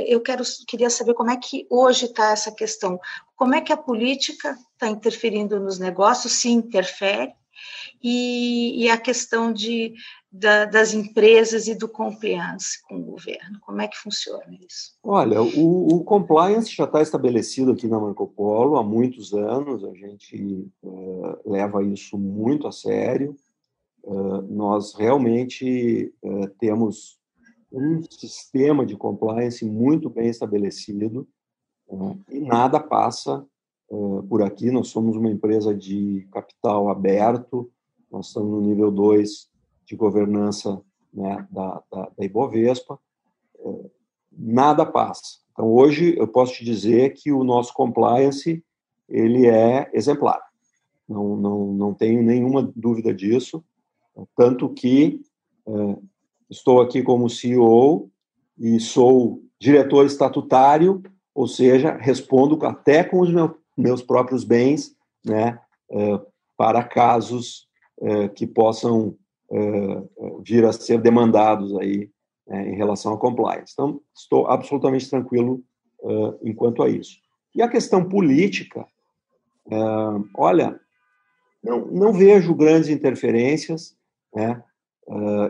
eu quero, queria saber como é que hoje está essa questão. Como é que a política está interferindo nos negócios, se interfere, e, e a questão de, da, das empresas e do compliance com o governo. Como é que funciona isso? Olha, o, o compliance já está estabelecido aqui na Marco Polo há muitos anos, a gente uh, leva isso muito a sério. Uh, nós realmente uh, temos um sistema de compliance muito bem estabelecido e nada passa por aqui. Nós somos uma empresa de capital aberto, nós estamos no nível 2 de governança né, da, da, da Ibovespa. É, nada passa. Então, hoje, eu posso te dizer que o nosso compliance ele é exemplar. Não, não, não tenho nenhuma dúvida disso. Tanto que é, estou aqui como CEO e sou diretor estatutário, ou seja, respondo até com os meus, meus próprios bens né, é, para casos é, que possam é, vir a ser demandados aí é, em relação à compliance. Então, estou absolutamente tranquilo enquanto a isso. E a questão política, olha, não, não vejo grandes interferências, né?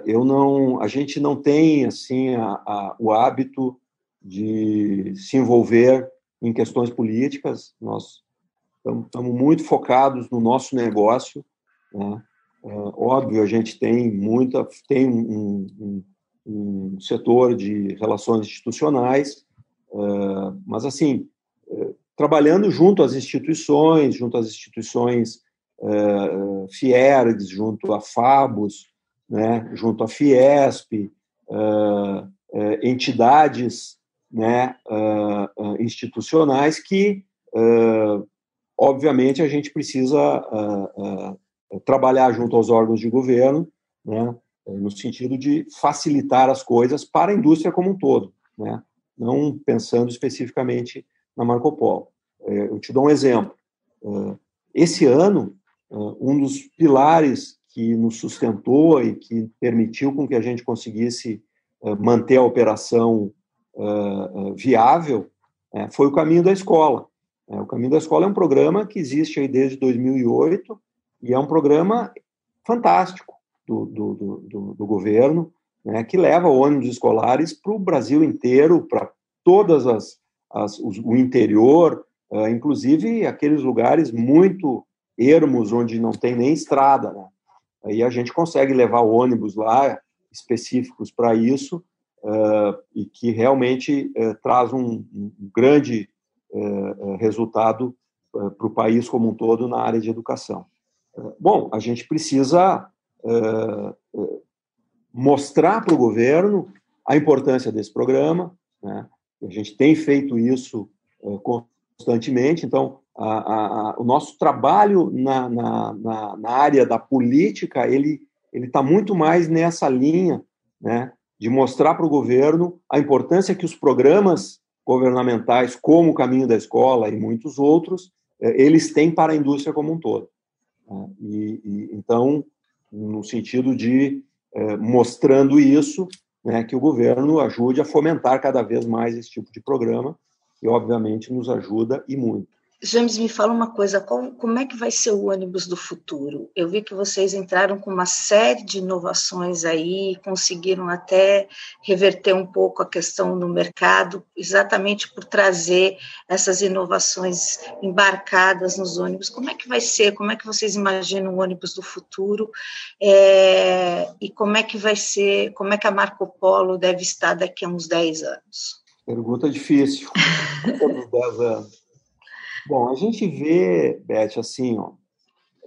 eu não, a gente não tem assim a, a, o hábito de se envolver em questões políticas. Nós estamos muito focados no nosso negócio, né? Uh, óbvio, a gente tem muita, tem um, um, um setor de relações institucionais, uh, mas assim, uh, trabalhando junto às instituições, junto às instituições uh, Fiergs, junto a Fabos, né, junto à Fiesp, entidades né, institucionais que, obviamente, a gente precisa trabalhar junto aos órgãos de governo, né, no sentido de facilitar as coisas para a indústria como um todo, né, não pensando especificamente na Marco Polo. É, eu te dou um exemplo. É, esse ano, um dos pilares que nos sustentou e que permitiu com que a gente conseguisse manter a operação viável foi o caminho da escola. o caminho da escola é um programa que existe aí desde 2008 e é um programa fantástico do, do, do, do governo, né, que leva ônibus escolares para o Brasil inteiro, para todas as, as os, o interior, uh, inclusive aqueles lugares muito ermos onde não tem nem estrada, né? Aí a gente consegue levar ônibus lá específicos para isso uh, e que realmente uh, traz um, um grande resultado para o país como um todo na área de educação. Bom, a gente precisa mostrar para o governo a importância desse programa. Né? A gente tem feito isso uh, constantemente. Então, a, a, o nosso trabalho na, na, na, na, área da política ele ele está muito mais nessa linha, né, de mostrar para o governo a importância que os programas governamentais, como o Caminho da Escola e muitos outros, eles têm para a indústria como um todo. Né? E, e, então, no sentido de é, mostrando isso, né, que o governo ajude a fomentar cada vez mais esse tipo de programa, e obviamente nos ajuda e muito. James, me fala uma coisa, como, como é que vai ser o ônibus do futuro? Eu vi que vocês entraram com uma série de inovações aí, conseguiram até reverter um pouco a questão no mercado, exatamente por trazer essas inovações embarcadas nos ônibus. Como é que vai ser? Como é que vocês imaginam o ônibus do futuro? É, e como é que vai ser, como é que a Marco Polo deve estar daqui a uns 10 anos? Pergunta difícil. uns 10 anos. Bom, a gente vê, Beth, assim, ó,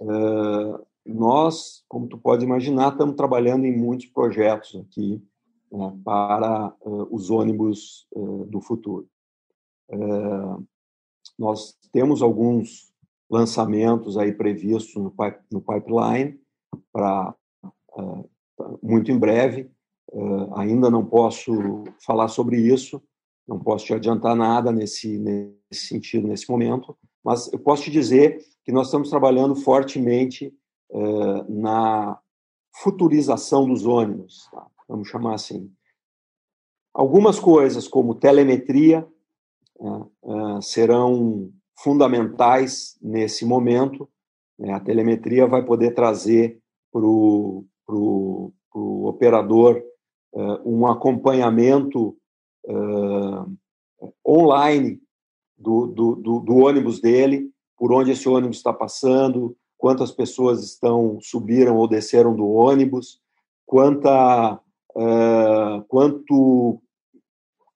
uh, nós, como tu pode imaginar, estamos trabalhando em muitos projetos aqui né, para uh, os ônibus uh, do futuro. nós temos alguns lançamentos aí previstos no, no pipeline para muito em breve. ainda não posso falar sobre isso, não posso te adiantar nada nesse, nesse sentido, nesse momento, mas eu posso te dizer que nós estamos trabalhando fortemente uh, na futurização dos ônibus, tá? vamos chamar assim. Algumas coisas, como telemetria, uh, uh, serão fundamentais nesse momento. Né? A telemetria vai poder trazer para o operador um acompanhamento uh, online do, do, do, do, ônibus dele, por onde esse ônibus está passando, quantas pessoas estão subiram ou desceram do ônibus, quanta, uh, quanto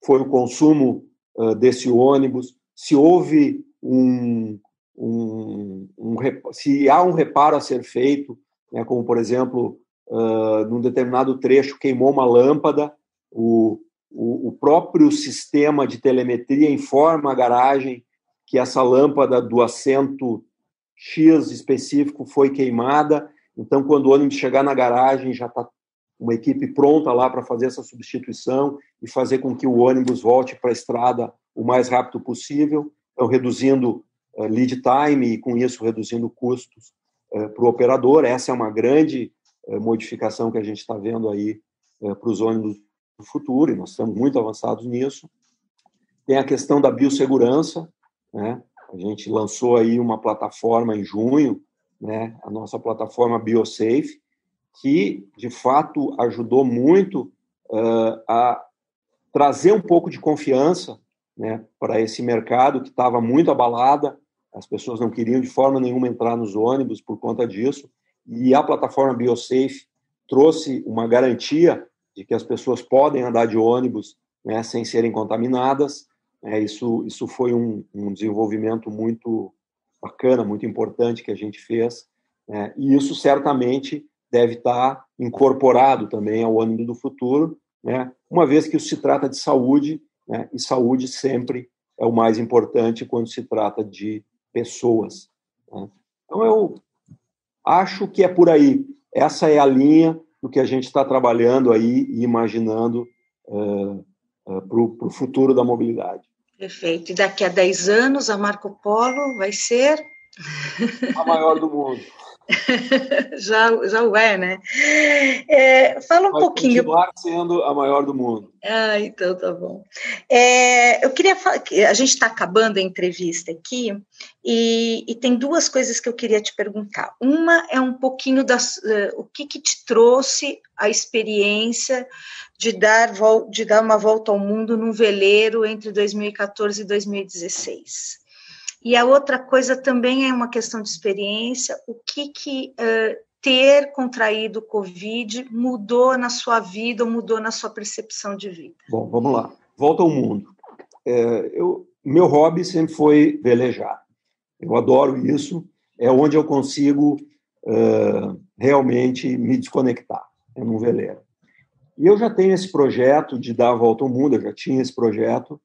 foi o consumo uh, desse ônibus, se houve um, um, um, se há um reparo a ser feito, né, como por exemplo, uh, num determinado trecho queimou uma lâmpada, o, o, o próprio sistema de telemetria informa a garagem que essa lâmpada do assento X específico foi queimada. Então, quando o ônibus chegar na garagem, já está uma equipe pronta lá para fazer essa substituição e fazer com que o ônibus volte para a estrada o mais rápido possível, então reduzindo uh, lead time e com isso reduzindo custos uh, para o operador. Essa é uma grande uh, modificação que a gente está vendo aí para os ônibus futuro, e nós estamos muito avançados nisso. Tem a questão da biossegurança, né? A gente lançou aí uma plataforma em junho, né? A nossa plataforma BioSafe, que de fato ajudou muito uh, a trazer um pouco de confiança, né? Para esse mercado que estava muito abalada, as pessoas não queriam de forma nenhuma entrar nos ônibus por conta disso, e a plataforma BioSafe trouxe uma garantia de que as pessoas podem andar de ônibus né, sem serem contaminadas. É, isso, isso foi um, um, desenvolvimento muito bacana, muito importante que a gente fez. É, e isso certamente deve estar incorporado também ao ônibus do futuro, né, uma vez que isso se trata de saúde, né, e saúde sempre é o mais importante quando se trata de pessoas. Né. Então, eu acho que é por aí. Essa é a linha do que a gente está trabalhando aí e imaginando uh, uh, para o futuro da mobilidade. Perfeito. E daqui a 10 anos a Marco Polo vai ser? A maior do mundo. já, já o é, né? É, fala um Vai pouquinho. continuar sendo a maior do mundo. Ah, então tá bom. É, eu queria falar que a gente está acabando a entrevista aqui e, e, tem duas coisas que eu queria te perguntar. Uma é um pouquinho das, uh, o que, que te trouxe a experiência de dar, de dar uma volta ao mundo num veleiro entre 2014 e 2016. E a outra coisa também é uma questão de experiência, o que, que uh, ter contraído o Covid mudou na sua vida ou mudou na sua percepção de vida? Bom, vamos lá. Volta ao mundo. É, eu, meu hobby sempre foi velejar. Eu adoro isso. É onde eu consigo uh, realmente me desconectar, é num veleiro. E eu já tenho esse projeto de dar a volta ao mundo, eu já tinha esse projeto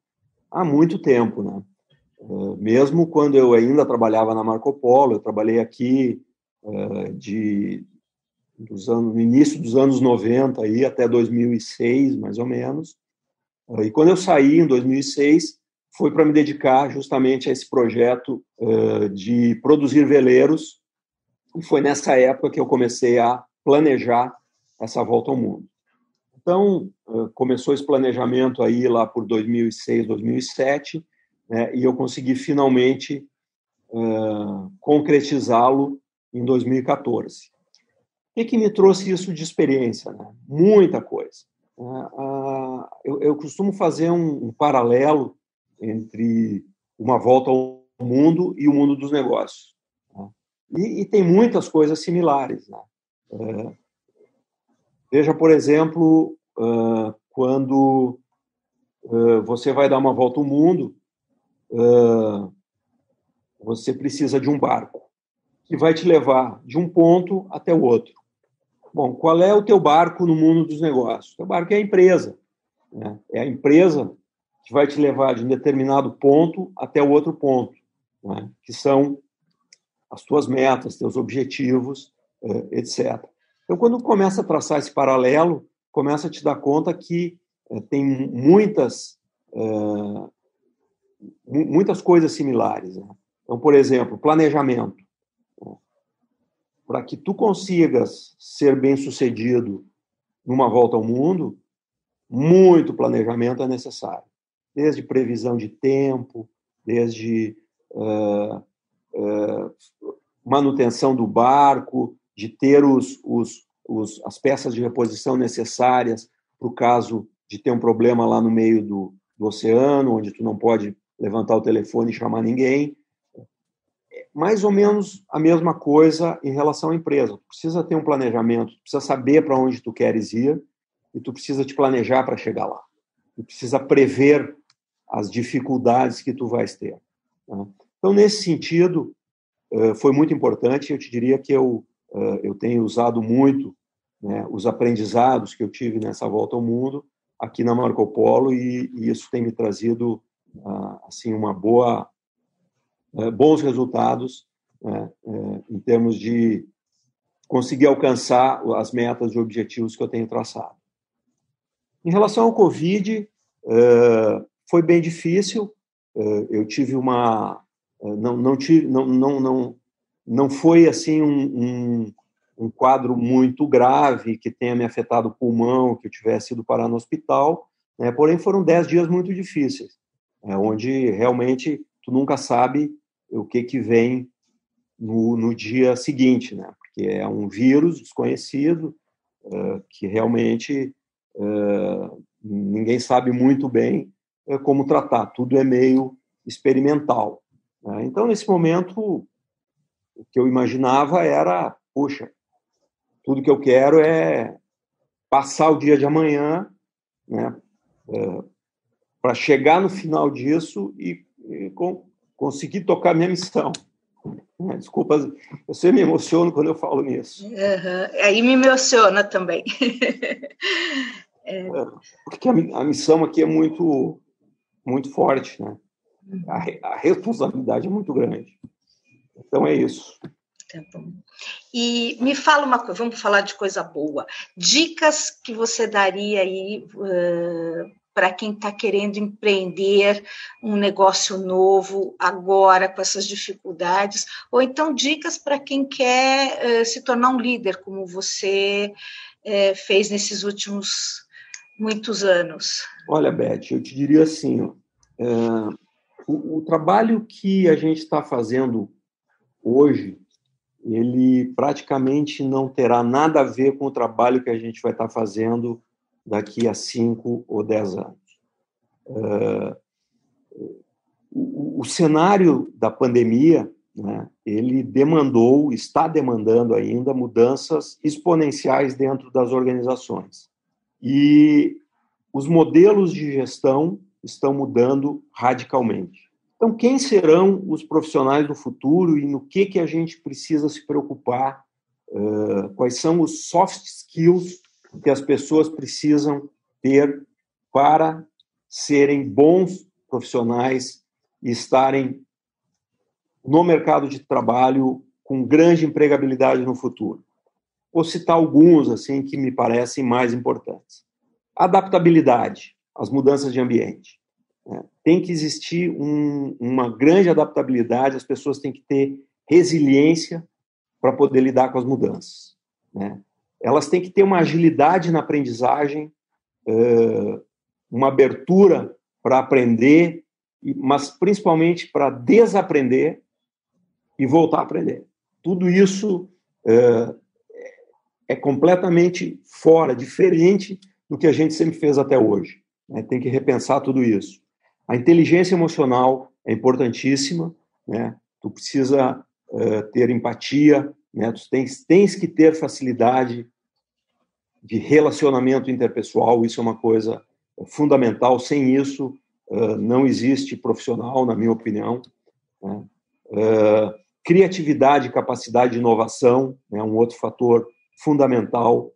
há muito tempo, né? Uh, mesmo quando eu ainda trabalhava na Marco Polo, eu trabalhei aqui uh, de dos anos, no início dos anos 90 aí até 2006, mais ou menos. Uh, e quando eu saí em 2006, foi para me dedicar justamente a esse projeto de produzir veleiros. E foi nessa época que eu comecei a planejar essa volta ao mundo. Então, começou esse planejamento aí lá por 2006, 2007 né, e eu consegui finalmente uh, concretizá-lo em 2014. O que, que, me trouxe isso de experiência? Né? Muita coisa. Uh, eu, eu, costumo fazer um, um, paralelo entre uma volta ao mundo e o mundo dos negócios. Né? E, e, tem muitas coisas similares. Né? Uh, veja, por exemplo, quando você vai dar uma volta ao mundo, você precisa de um barco que vai te levar de um ponto até o outro. Bom, qual é o teu barco no mundo dos negócios? O teu barco é a empresa. Né? É a empresa que vai te levar de um determinado ponto até o outro ponto, né? que são as tuas metas, teus objetivos, etc. Então, quando começa a traçar esse paralelo, começa a te dar conta que tem muitas muitas coisas similares. Né? Então, por exemplo, planejamento. Para que tu consigas ser bem sucedido numa volta ao mundo, muito planejamento é necessário. Desde previsão de tempo, desde uh, uh, manutenção do barco, de ter os, os, os, as peças de reposição necessárias para o caso de ter um problema lá no meio do, do oceano, onde tu não pode levantar o telefone e chamar ninguém. Mais ou menos a mesma coisa em relação à empresa. Tu precisa ter um planejamento, tu precisa saber para onde tu queres ir e tu precisa te planejar para chegar lá. Tu precisa prever as dificuldades que tu vais ter. Né? Então, nesse sentido, foi muito importante. Eu te diria que eu, eu tenho usado muito né, os aprendizados que eu tive nessa volta ao mundo aqui na Marco Polo e, e isso tem me trazido assim uma boa é, bons resultados né, é, em termos de conseguir alcançar as metas e objetivos que eu tenho traçado. Em relação ao Covid, é, foi bem difícil. Eu tive uma não não tive não não não, não foi assim um, um, um quadro muito grave que tenha me afetado o pulmão, que eu tivesse ido parar no hospital, né? porém foram dez dias muito difíceis é onde realmente tu nunca sabe o que que vem no, no dia seguinte, né? Porque é um vírus desconhecido uh, que realmente uh, ninguém sabe muito bem uh, como tratar. Tudo é meio experimental. Né? Então, nesse momento, o que eu imaginava era, puxa, tudo que eu quero é passar o dia de amanhã, né? Para chegar no final disso e, e com, conseguir tocar minha missão. É, desculpa, eu sempre me emociono quando eu falo nisso. Uhum. Aí me emociona também. é. É, porque a, a, missão aqui é muito, muito forte, né? Uhum. A, a, responsabilidade é muito grande. Então é isso. Tá bom. E me fala uma coisa, vamos falar de coisa boa. Dicas que você daria aí uh, para quem está querendo empreender um negócio novo agora com essas dificuldades, ou então dicas para quem quer uh, se tornar um líder, como você uh, fez nesses últimos muitos anos? Olha, Beth, eu te diria assim, uh, o, o trabalho que a gente está fazendo hoje, ele praticamente não terá nada a ver com o trabalho que a gente vai estar tá fazendo daqui a cinco ou dez anos. O, o, cenário da pandemia, né, ele demandou, está demandando ainda mudanças exponenciais dentro das organizações. E os modelos de gestão estão mudando radicalmente. Então, quem serão os profissionais do futuro e no que, que a gente precisa se preocupar? Uh, quais são os soft skills que as pessoas precisam ter para serem bons profissionais e estarem no mercado de trabalho com grande empregabilidade no futuro. Vou citar alguns assim que me parecem mais importantes. Adaptabilidade às mudanças de ambiente. Né? Tem que existir um, uma grande adaptabilidade, as pessoas têm que ter resiliência para poder lidar com as mudanças. Né? Elas têm que ter uma agilidade na aprendizagem, uma abertura para aprender, mas principalmente para desaprender e voltar a aprender. Tudo isso é completamente fora, diferente do que a gente sempre fez até hoje. Né? Tem que repensar tudo isso. A inteligência emocional é importantíssima, né? Tu precisa ter empatia, né? Tu tens, tens que ter facilidade de relacionamento interpessoal, isso é uma coisa fundamental. Sem isso, não existe profissional, na minha opinião. Né? Criatividade, capacidade de inovação é um outro fator fundamental.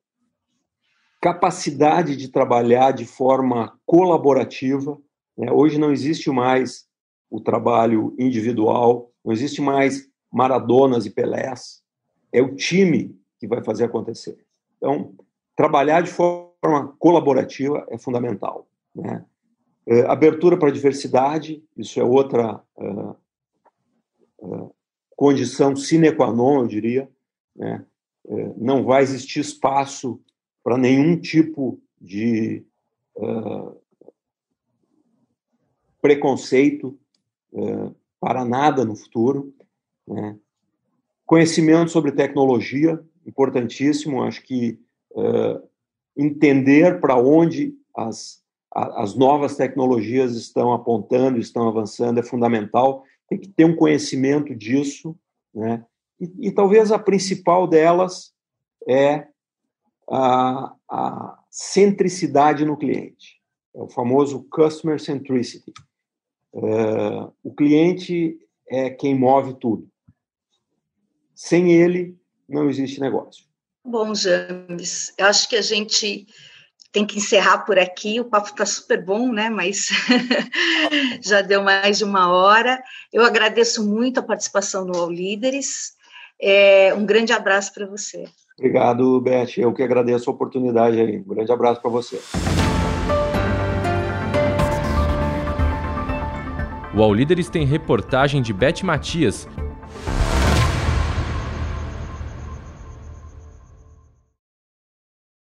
Capacidade de trabalhar de forma colaborativa. Né? Hoje não existe mais o trabalho individual, não existe mais Maradonas e Pelés. É o time que vai fazer acontecer. Então, trabalhar de forma colaborativa é fundamental. Né? É, abertura para a diversidade, isso é outra uh, uh, condição sine qua non, eu diria. Né? Não vai existir espaço para nenhum tipo de preconceito para nada no futuro. Né? Conhecimento sobre tecnologia, importantíssimo, acho que uh, entender para onde as, as novas tecnologias estão apontando, estão avançando, é fundamental. Tem que ter um conhecimento disso, né? E, e talvez a principal delas é a, a centricidade no cliente, é o famoso customer centricity. Uh, o cliente é quem move tudo. Sem ele, não existe negócio. Bom, James, eu acho que a gente tem que encerrar por aqui. O papo está super bom, né? Mas já deu mais de uma hora. Eu agradeço muito a participação no All Líderes. É, um grande abraço para você. Obrigado, Beth. Eu que agradeço a oportunidade aí. Um grande abraço para você. O All Líderes tem reportagem de Beth Matias